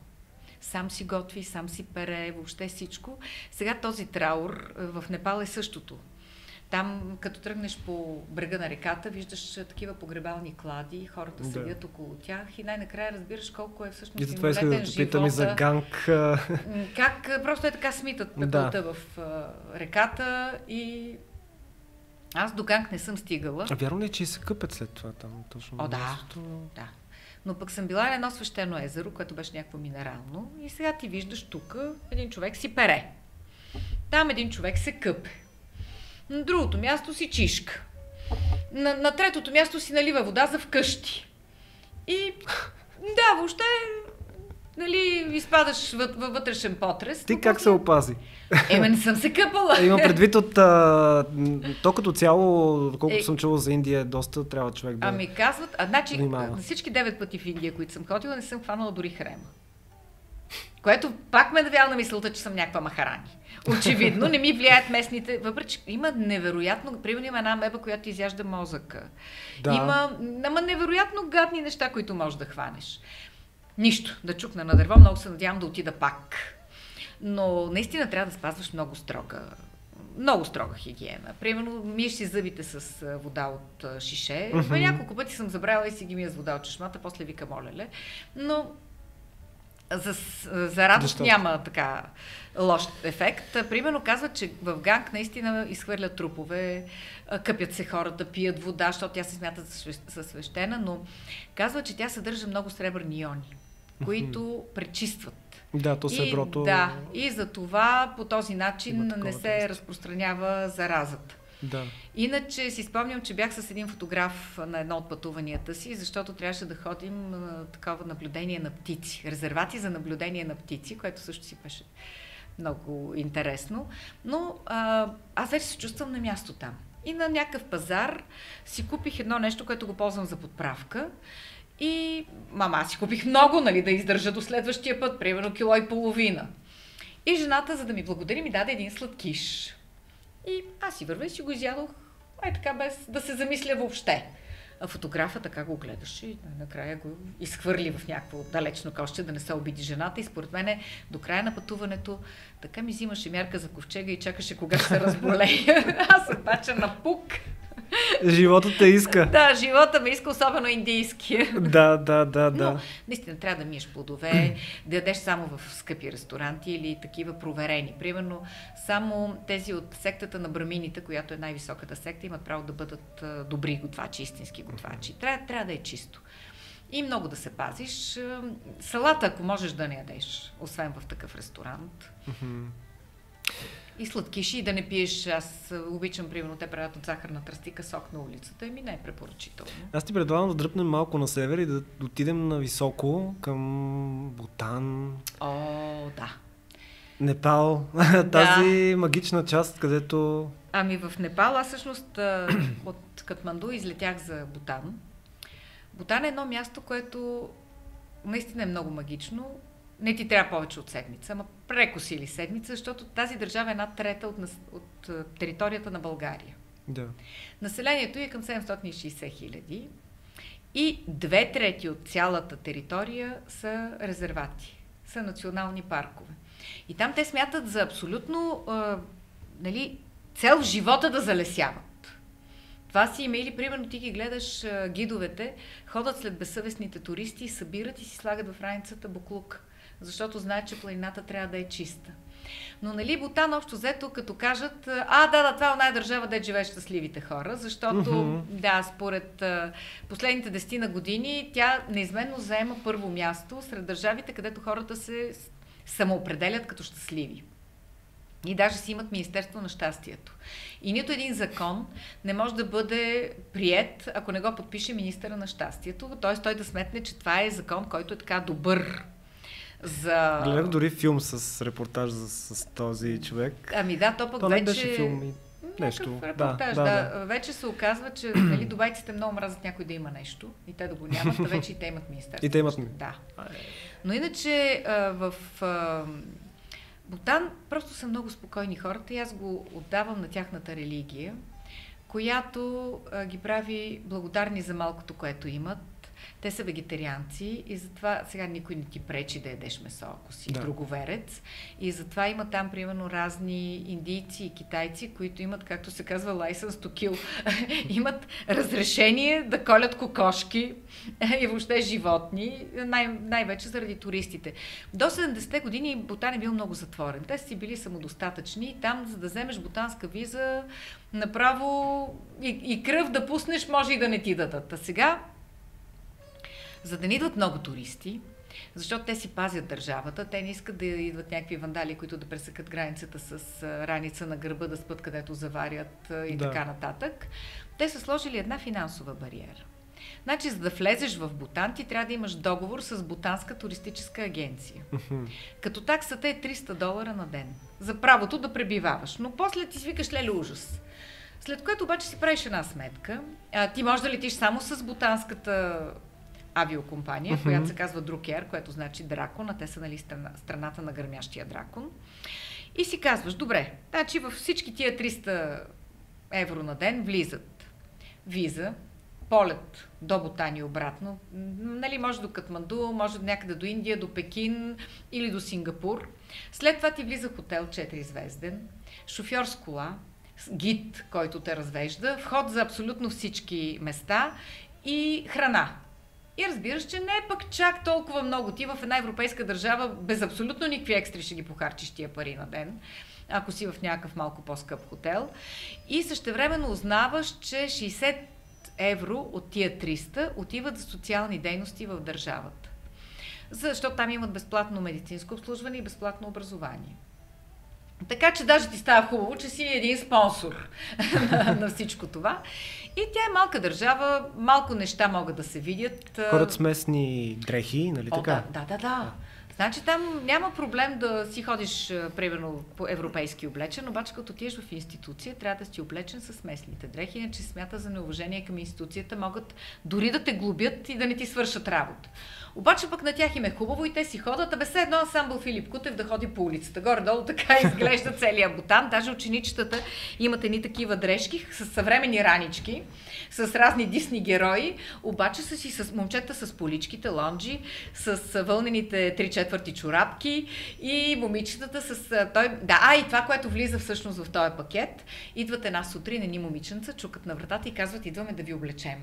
Сам си готви, сам си пере, въобще всичко. Сега този траур в Непал е същото. Там, като тръгнеш по брега на реката, виждаш такива погребални клади, хората седят да. около тях и най-накрая разбираш колко е всъщност и това искам да питам и за ганг. Как просто е така смитат пепелта да. в реката и аз до ганг не съм стигала. А вярно ли, е, че и се къпят след това там? Точно О, да, мястото? да. Но пък съм била на едно свещено езеро, което беше някакво минерално и сега ти виждаш тук един човек си пере. Там един човек се къпе. На другото място си чишка. На, на третото място си налива вода за вкъщи. И да, въобще нали, изпадаш във вътрешен потрес. Ти как се опази? Ема не съм се къпала. Има предвид от а, то като цяло, колкото е... съм чувала за Индия, доста трябва човек да Ами казват, а значи на всички девет пъти в Индия, които съм ходила, не съм хванала дори хрема. Което пак ме навява на мисълта, че съм някаква махарани. Очевидно, не ми влияят местните. Въпреки, има невероятно. Примерно има една меба, която изяжда мозъка. Да. Има, има невероятно гадни неща, които можеш да хванеш. Нищо. Да чукна на дърво, много се надявам да отида пак. Но наистина трябва да спазваш много строга много строга хигиена. Примерно, миеш си зъбите с вода от шише. Mm-hmm. Няколко пъти съм забравила и си ги мия с вода от чешмата, после вика молеле. Но за, за радост Защо? няма така лош ефект. Примерно казват, че в Ганг наистина изхвърлят трупове, къпят се хората, пият вода, защото тя се смята за свещена, но казват, че тя съдържа много сребърни иони, които пречистват. Да, то среброто... И, да, и за това по този начин не се разпространява заразата. Да. Иначе си спомням, че бях с един фотограф на едно от пътуванията си, защото трябваше да ходим на такова наблюдение на птици. Резервати за наблюдение на птици, което също си беше много интересно. Но а, аз вече се чувствам на място там. И на някакъв пазар си купих едно нещо, което го ползвам за подправка. И мама, аз си купих много, нали, да издържа до следващия път, примерно кило и половина. И жената, за да ми благодари, ми даде един сладкиш. И аз си вървя и си го изядох, ай така, без да се замисля въобще. А фотографа така го гледаше и накрая го изхвърли в някакво далечно коще, да не се обиди жената. И според мен до края на пътуването така ми взимаше мярка за ковчега и чакаше кога се разболея. Аз обаче на пук. Живота те иска. Да, живота ме иска, особено индийски. Да, да, да, да. Но, наистина, трябва да миеш плодове, да ядеш само в скъпи ресторанти или такива проверени. Примерно, само тези от сектата на брамините, която е най-високата секта, имат право да бъдат добри готвачи, истински готвачи. Трябва, трябва да е чисто. И много да се пазиш. Салата, ако можеш да не ядеш, освен в такъв ресторант. И сладкиши, и да не пиеш. Аз обичам, примерно, те правят от захарна тръстика сок на улицата. Еми не е препоръчително. Аз ти предлагам да дръпнем малко на север и да отидем на високо към Бутан. О, да. Непал, тази да. магична част, където... Ами в Непал, аз всъщност от Катманду излетях за Бутан. Butан е едно място, което наистина е много магично не ти трябва повече от седмица, ама преко сили седмица, защото тази държава е една трета от, от територията на България. Да. Населението е към 760 хиляди и две трети от цялата територия са резервати, са национални паркове. И там те смятат за абсолютно а, нали, цел живота да залесяват. Това си има или, примерно, ти ги гледаш а, гидовете, ходят след безсъвестните туристи, събират и си слагат в раницата буклук защото знаят, че планината трябва да е чиста. Но нали Бутан общо взето, като кажат, а да, да, това е най държава, де живеят щастливите хора, защото, uh-huh. да, според а, последните десетина години, тя неизменно заема първо място сред държавите, където хората се самоопределят като щастливи. И даже си имат Министерство на щастието. И нито един закон не може да бъде прият, ако не го подпише министъра на щастието. Т.е. той да сметне, че това е закон, който е така добър за... Гледах дори филм с репортаж с, с този човек. Ами да, то пък то вече... беше филм и нещо. Репортаж, да, да, да. Вече се оказва, че нали, дубайците много мразят някой да има нещо и те да го нямат, а вече и те имат министерство. И те имат. Да. Но иначе в Бутан просто са много спокойни хората и аз го отдавам на тяхната религия, която ги прави благодарни за малкото, което имат те са вегетарианци и затова сега никой не ти пречи да ядеш месо, ако си да. друговерец. И затова има там, примерно, разни индийци и китайци, които имат, както се казва, license to kill. имат разрешение да колят кокошки и въобще животни, най- най-вече заради туристите. До 70-те години Бутан е бил много затворен. Те си били самодостатъчни и там, за да вземеш бутанска виза, направо и, и кръв да пуснеш, може и да не ти дадат. А сега за да не идват много туристи, защото те си пазят държавата, те не искат да идват някакви вандали, които да пресекат границата с раница на гърба, да спът където заварят и да. така нататък. Те са сложили една финансова бариера. Значи, за да влезеш в Бутан, ти трябва да имаш договор с Бутанска туристическа агенция. Като таксата е 300 долара на ден. За правото да пребиваваш. Но после ти свикаш леле ужас. След което обаче си правиш една сметка. А, ти можеш да летиш само с Бутанската авиокомпания, uh-huh. която се казва Друкер, което значи дракон, а те са нали, страна, страната на гърмящия дракон. И си казваш, добре, значи във всички тия 300 евро на ден влизат виза, полет до Бутани и обратно, нали, може до Катманду, може някъде до Индия, до Пекин или до Сингапур. След това ти влиза хотел 4 звезден, шофьор с кола, гид, който те развежда, вход за абсолютно всички места и храна. И разбираш, че не е пък чак толкова много. Ти в една европейска държава без абсолютно никакви екстри ще ги похарчиш тия пари на ден, ако си в някакъв малко по-скъп хотел. И същевременно узнаваш, че 60 евро от тия 300 отиват за социални дейности в държавата. Защото там имат безплатно медицинско обслужване и безплатно образование. Така че даже ти става хубаво, че си един спонсор на, на всичко това. И тя е малка държава, малко неща могат да се видят. Хората с местни дрехи, нали О, така? Да, да, да. да. Значи там няма проблем да си ходиш, примерно, по европейски облечен, обаче като отидеш в институция, трябва да си облечен с местните дрехи, иначе смята за неуважение към институцията, могат дори да те глобят и да не ти свършат работа. Обаче пък на тях им е хубаво и те си ходят, а без едно ансамбъл Филип Кутев да ходи по улицата. Горе-долу така изглежда целият бутан. Даже ученичетата имат едни такива дрежки с съвремени ранички, с разни дисни герои, обаче са си с момчета с поличките, лонджи, с вълнените три четвърти чорапки и момичетата с... Той... Да, а и това, което влиза всъщност в този пакет, идват една сутрин, едни момиченца, чукат на вратата и казват, идваме да ви облечем.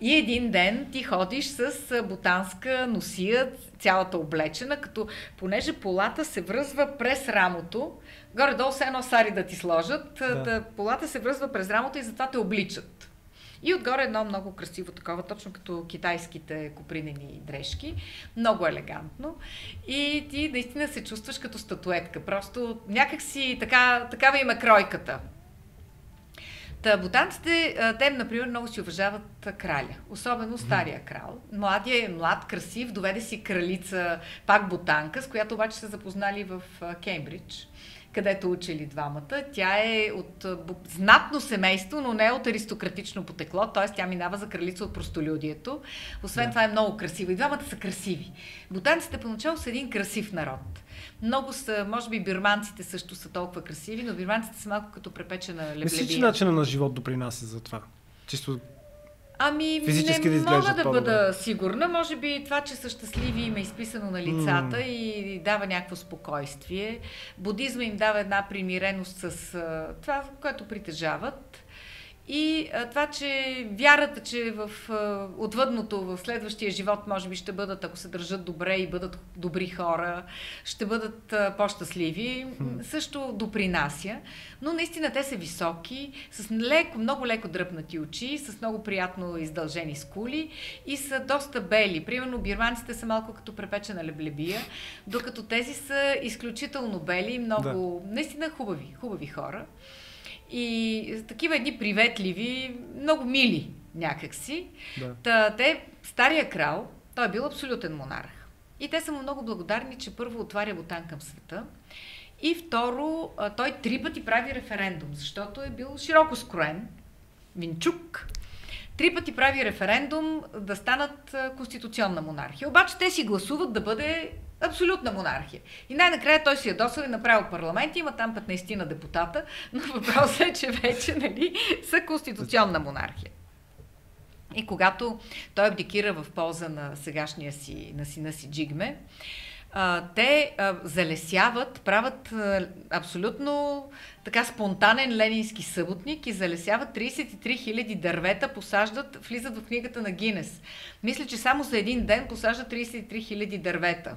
И един ден ти ходиш с бутанска носия, цялата облечена, като понеже полата се връзва през рамото, горе-долу се едно сари да ти сложат, да. Да, полата се връзва през рамото и затова те обличат. И отгоре едно много красиво такова, точно като китайските копринени дрежки. Много елегантно. И ти наистина се чувстваш като статуетка. Просто някакси така, такава има кройката. Та, бутанците, те, например, много си уважават краля. Особено стария крал. Младия е млад, красив, доведе си кралица, пак бутанка, с която обаче се запознали в Кембридж където учили двамата. Тя е от знатно семейство, но не от аристократично потекло, т.е. тя минава за кралица от простолюдието. Освен да. това е много красива. И двамата са красиви. Бутанците поначало са един красив народ. Много са, може би бирманците също са толкова красиви, но бирманците са малко като препечена леблебия. Мислиш, че начинът на живот допринася за това? Чисто Ами, Физически не да мога да по-добре. бъда сигурна. Може би това, че са щастливи им е изписано на лицата mm. и дава някакво спокойствие. Будизма им дава една примиреност с това, което притежават. И а, това, че вярата, че в а, отвъдното, в следващия живот, може би ще бъдат, ако се държат добре и бъдат добри хора, ще бъдат а, по-щастливи, също допринася. Но наистина те са високи, с леко, много леко дръпнати очи, с много приятно издължени скули и са доста бели. Примерно бирманците са малко като препечена леблебия, докато тези са изключително бели, много, да. наистина хубави, хубави хора. И такива едни приветливи, много мили някакси. Да. Та, те, стария крал, той е бил абсолютен монарх. И те са му много благодарни, че първо отваря бутан към света. И второ, той три пъти прави референдум, защото е бил широко скроен. Минчук. Три пъти прави референдум да станат конституционна монархия. Обаче те си гласуват да бъде Абсолютна монархия. И най-накрая той си е досъл и направил парламент, има там 15 на депутата, но въпросът е, че вече нали, са конституционна монархия. И когато той абдикира в полза на сегашния си, на сина си Джигме, те залесяват, правят абсолютно така спонтанен ленински съботник и залесяват 33 000 дървета, посаждат, влизат в книгата на Гинес. Мисля, че само за един ден посаждат 33 000 дървета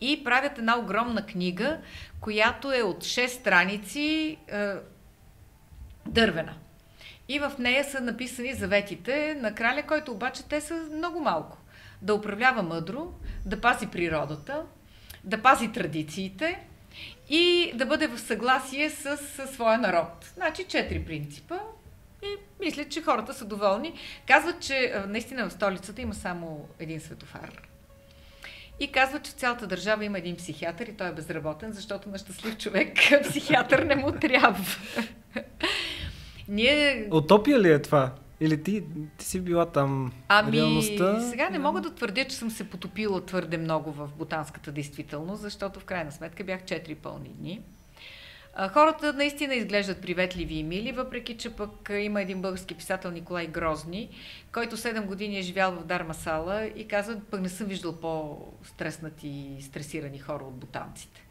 и правят една огромна книга, която е от 6 страници е, дървена. И в нея са написани заветите на краля, който обаче те са много малко. Да управлява мъдро, да пази природата, да пази традициите и да бъде в съгласие с, с своя народ. Значи четири принципа и мисля, че хората са доволни. Казват, че наистина в столицата има само един светофар и казва, че цялата държава има един психиатър и той е безработен, защото на щастлив човек психиатър не му трябва. Ние... Утопия ли е това? Или ти, ти си била там ами, реалността? сега не мога да твърдя, че съм се потопила твърде много в ботанската действителност, защото в крайна сметка бях 4 пълни дни. Хората наистина изглеждат приветливи и мили, въпреки че пък има един български писател Николай Грозни, който 7 години е живял в Дармасала и казва, пък не съм виждал по-стреснати и стресирани хора от бутанците.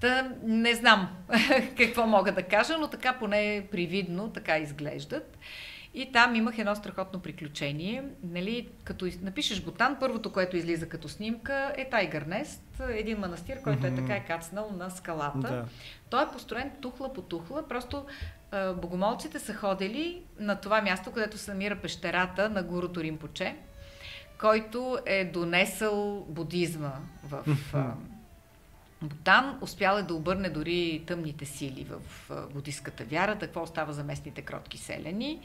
Та не знам какво мога да кажа, но така поне привидно така изглеждат. И там имах едно страхотно приключение. Нали, като напишеш Бутан, първото, което излиза като снимка е Тайгър Нест, един манастир, който mm-hmm. е така е кацнал на скалата. Да. Той е построен тухла по тухла, просто а, богомолците са ходили на това място, където се намира пещерата на Гурото Римпоче, който е донесъл будизма в, а, Бутан успял е да обърне дори тъмните сили в будистката вяра, какво остава за местните кротки селени.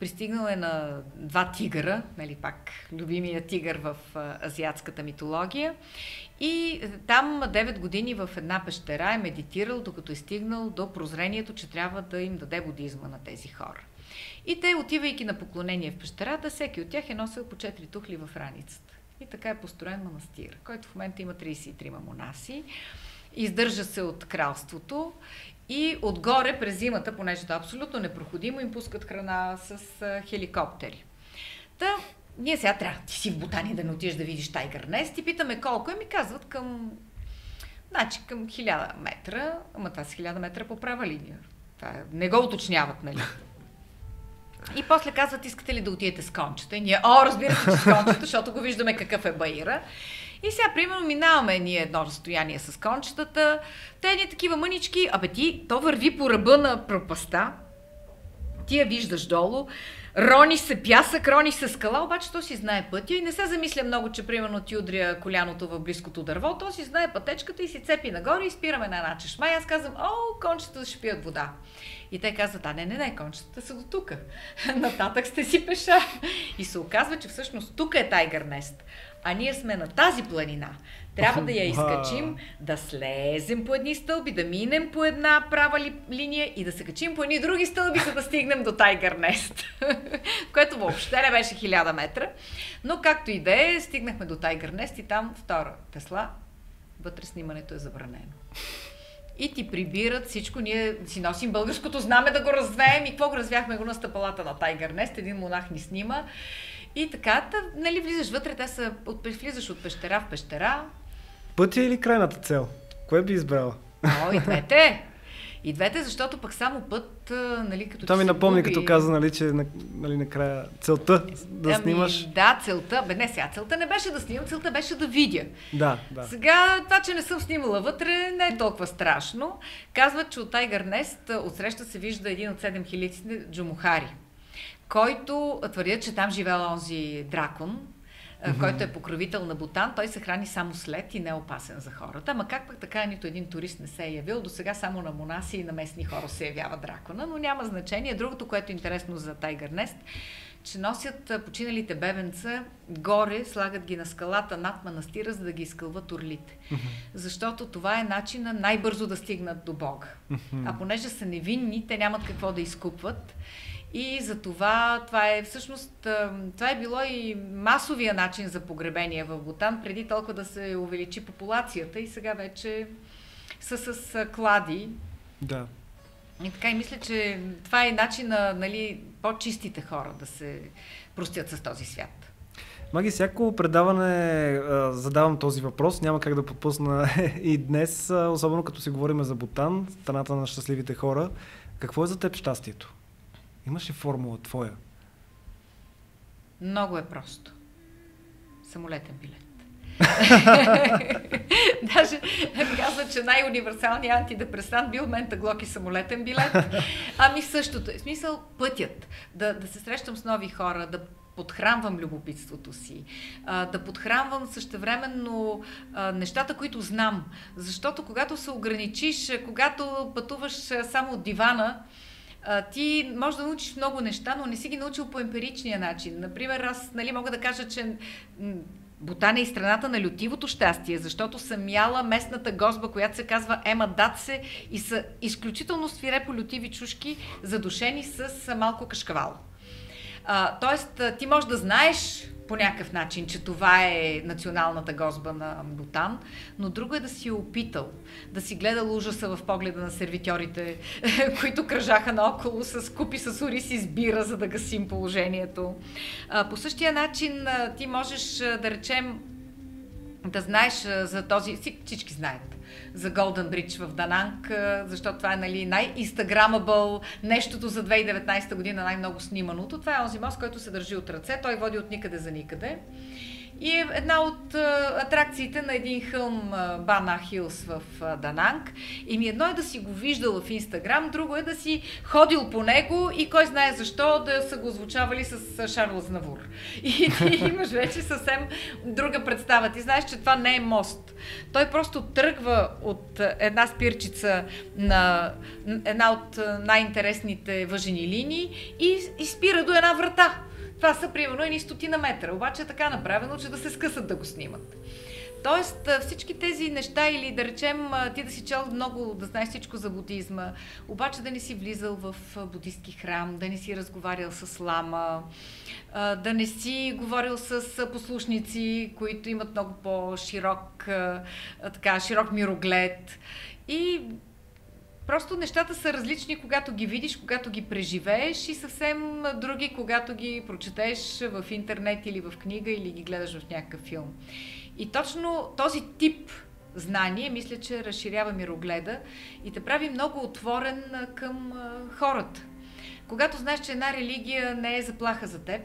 Пристигнал е на два тигъра, нали пак любимия тигър в азиатската митология. И там 9 години в една пещера е медитирал, докато е стигнал до прозрението, че трябва да им даде будизма на тези хора. И те, отивайки на поклонение в пещерата, всеки от тях е носил по 4 тухли в раницата. И така е построен манастир, който в момента има 33 монаси. Издържа се от кралството и отгоре през зимата, понеже е абсолютно непроходимо, им пускат храна с хеликоптери. Та, ние сега трябва, ти си в Бутани да не отидеш да видиш Тайгър Нест и питаме колко е, ми казват към, значи към 1000 метра, ама това са 1000 метра по права линия. Това е, не го уточняват, нали? И после казват, искате ли да отидете с кончета? И ние, о, разбира се, че с кончета, защото го виждаме какъв е баира. И сега, примерно, минаваме ние едно разстояние с кончетата, те ни такива мънички, абе ти, то върви по ръба на пропаста, ти я виждаш долу, рони се пясък, рони се скала, обаче то си знае пътя. И не се замисля много, че примерно ти удря коляното в близкото дърво, то си знае пътечката и си цепи нагоре и спираме на една чешма. И аз казвам, о, кончета ще пият вода. И те казват, а не, не, не, кончетата са до тук. Нататък сте си пеша. И се оказва, че всъщност тук е Тайгър Нест. А ние сме на тази планина. Трябва да я изкачим, да слезем по едни стълби, да минем по една права ли, линия и да се качим по едни други стълби, за да стигнем до Тайгър Нест. Което въобще не беше хиляда метра. Но както и да е, стигнахме до Тайгър Нест и там втора Тесла. Вътре снимането е забранено и ти прибират всичко. Ние си носим българското знаме да го развеем и какво го развяхме го на стъпалата на Тайгър Нест. Един монах ни снима. И така, та, нали, влизаш вътре, те са, от, влизаш от пещера в пещера. Пътя или крайната цел? Кое би избрала? О, и двете. И двете, защото пък само път, нали, като Това ми напомни, като каза, нали, че нали, накрая целта да ами, снимаш. Да, целта. Бе, не, сега целта не беше да снимам, целта беше да видя. Да, да. Сега това, че не съм снимала вътре, не е толкова страшно. Казват, че от Тайгър Нест отсреща се вижда един от 7000 Джумухари, който твърдят, че там живеел онзи дракон, mm-hmm. който е покровител на Бутан, той се храни само след и не е опасен за хората. Ама как пък така нито един турист не се е явил, до сега само на монаси и на местни хора се явява дракона, но няма значение. Другото, което е интересно за Тайгър Нест, че носят починалите бебенца горе, слагат ги на скалата над манастира, за да ги изкълват орлите. Mm-hmm. Защото това е начина най-бързо да стигнат до Бога. Mm-hmm. А понеже са невинни, те нямат какво да изкупват. И за това, това е всъщност, това е било и масовия начин за погребение в Бутан, преди толкова да се увеличи популацията и сега вече са с клади. Да. И така и мисля, че това е начин на нали, по-чистите хора да се простят с този свят. Маги, всяко предаване а, задавам този въпрос, няма как да подпусна и днес, а, особено като си говорим за Бутан, страната на щастливите хора. Какво е за теб щастието? Имаш ли формула твоя? Много е просто. Самолетен билет. Даже казва, че най-универсалният антидепресант бил ментаглок и самолетен билет. Ами същото е. Смисъл пътят. Да, да се срещам с нови хора, да подхранвам любопитството си, а, да подхранвам същевременно а, нещата, които знам. Защото когато се ограничиш, когато пътуваш само от дивана, ти можеш да научиш много неща, но не си ги научил по емпиричния начин. Например, аз нали, мога да кажа, че Бутан е и страната на лютивото щастие, защото съм яла местната гозба, която се казва Ема Датсе и са изключително свирепо лютиви чушки, задушени с малко кашкавал. А, тоест, ти можеш да знаеш по някакъв начин, че това е националната гозба на Бутан, но друго е да си опитал, да си гледал ужаса в погледа на сервитьорите, които кръжаха наоколо с купи с ориз с бира, за да гасим положението. По същия начин ти можеш, да речем, да знаеш за този, всички знаят, за Golden Bridge в Дананг, защото това е нали, най-инстаграмабъл нещото за 2019 година, най-много сниманото. Това е онзи мост, който се държи от ръце, той води от никъде за никъде. И е една от а, атракциите на един хълм а, Бана Хилс в а, Дананг. И ми едно е да си го виждал в Инстаграм, друго е да си ходил по него и кой знае защо да са го озвучавали с Шарл Знавур. И ти имаш вече съвсем друга представа. Ти знаеш, че това не е мост. Той просто тръгва от една спирчица на една от най-интересните въжени линии и, и спира до една врата. Това са примерно едни стотина метра, обаче е така направено, че да се скъсат да го снимат. Тоест всички тези неща или да речем ти да си чел много, да знаеш всичко за будизма, обаче да не си влизал в будистки храм, да не си разговарял с лама, да не си говорил с послушници, които имат много по-широк така, широк мироглед. И Просто нещата са различни, когато ги видиш, когато ги преживееш и съвсем други, когато ги прочетеш в интернет или в книга или ги гледаш в някакъв филм. И точно този тип знание, мисля, че разширява мирогледа и те прави много отворен към хората. Когато знаеш, че една религия не е заплаха за теб,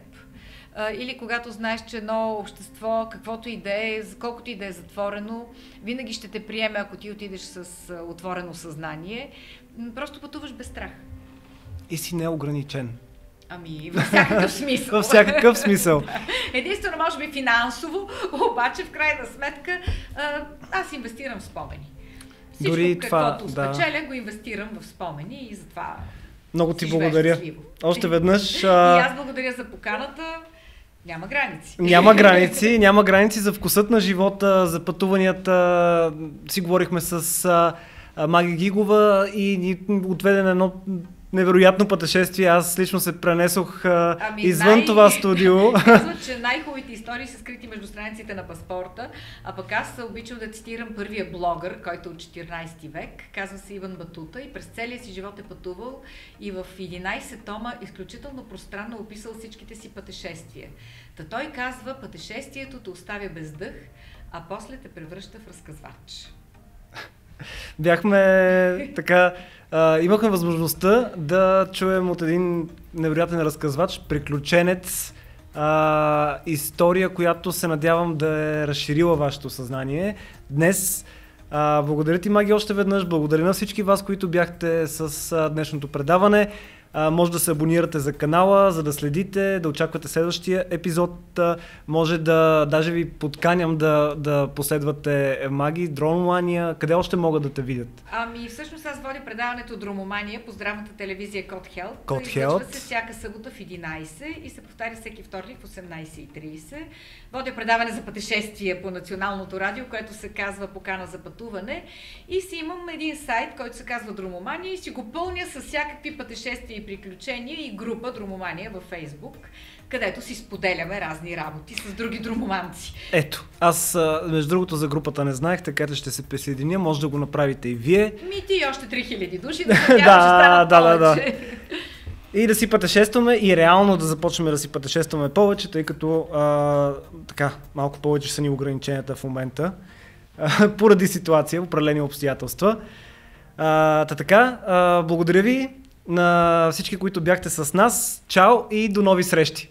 или когато знаеш, че едно общество, каквото и да е, колкото и да е затворено, винаги ще те приеме, ако ти отидеш с отворено съзнание. Просто пътуваш без страх. И си неограничен. Ами, във всякакъв смисъл. във всякакъв смисъл. Единствено, може би финансово, обаче в крайна сметка аз инвестирам в спомени. Всичко, Дори каквото това, спечеля, да. го инвестирам в спомени и затова много ти благодаря. Щастливо. Още веднъж. А... И аз благодаря за поканата. Няма граници. Няма граници, няма граници за вкусът на живота, за пътуванията. Си говорихме с Маги Гигова и ни отведе на едно невероятно пътешествие. Аз лично се пренесох а, ами извън най... това студио. Казват, че най-хубавите истории са скрити между страниците на паспорта, а пък аз обичам да цитирам първия блогър, който е от 14 век. Казва се Иван Батута и през целия си живот е пътувал и в 11 тома изключително пространно описал всичките си пътешествия. Та той казва, пътешествието те оставя без дъх, а после те превръща в разказвач. Бяхме така а, имахме възможността да чуем от един невероятен разказвач, приключенец, а, история, която се надявам да е разширила вашето съзнание. Днес а, благодаря ти, Маги, още веднъж. Благодаря на всички вас, които бяхте с а, днешното предаване. А, може да се абонирате за канала, за да следите, да очаквате следващия епизод. А, може да, даже ви подканям да, да последвате Маги, Дрономания. Къде още могат да те видят? Ами, всъщност аз водя предаването Дромомания по здравната телевизия Код Хелт. Код Хелт. се всяка събота в 11 и се повтаря всеки вторник в 18.30. Водя предаване за пътешествие по националното радио, което се казва Покана за пътуване. И си имам един сайт, който се казва Дромомания и си го пълня с всякакви пътешествия и приключения и група Дромомания във Фейсбук където си споделяме разни работи с други дромоманци. Ето, аз между другото за групата не знаех, така че ще се присъединя, може да го направите и вие. Ми ти още 3000 души, да, да, да, да, да. И да си пътешестваме и реално да започнем да си пътешестваме повече, тъй като а, така, малко повече са ни ограниченията в момента, а, поради ситуация, определени обстоятелства. А, та така, а, благодаря ви на всички, които бяхте с нас. Чао и до нови срещи!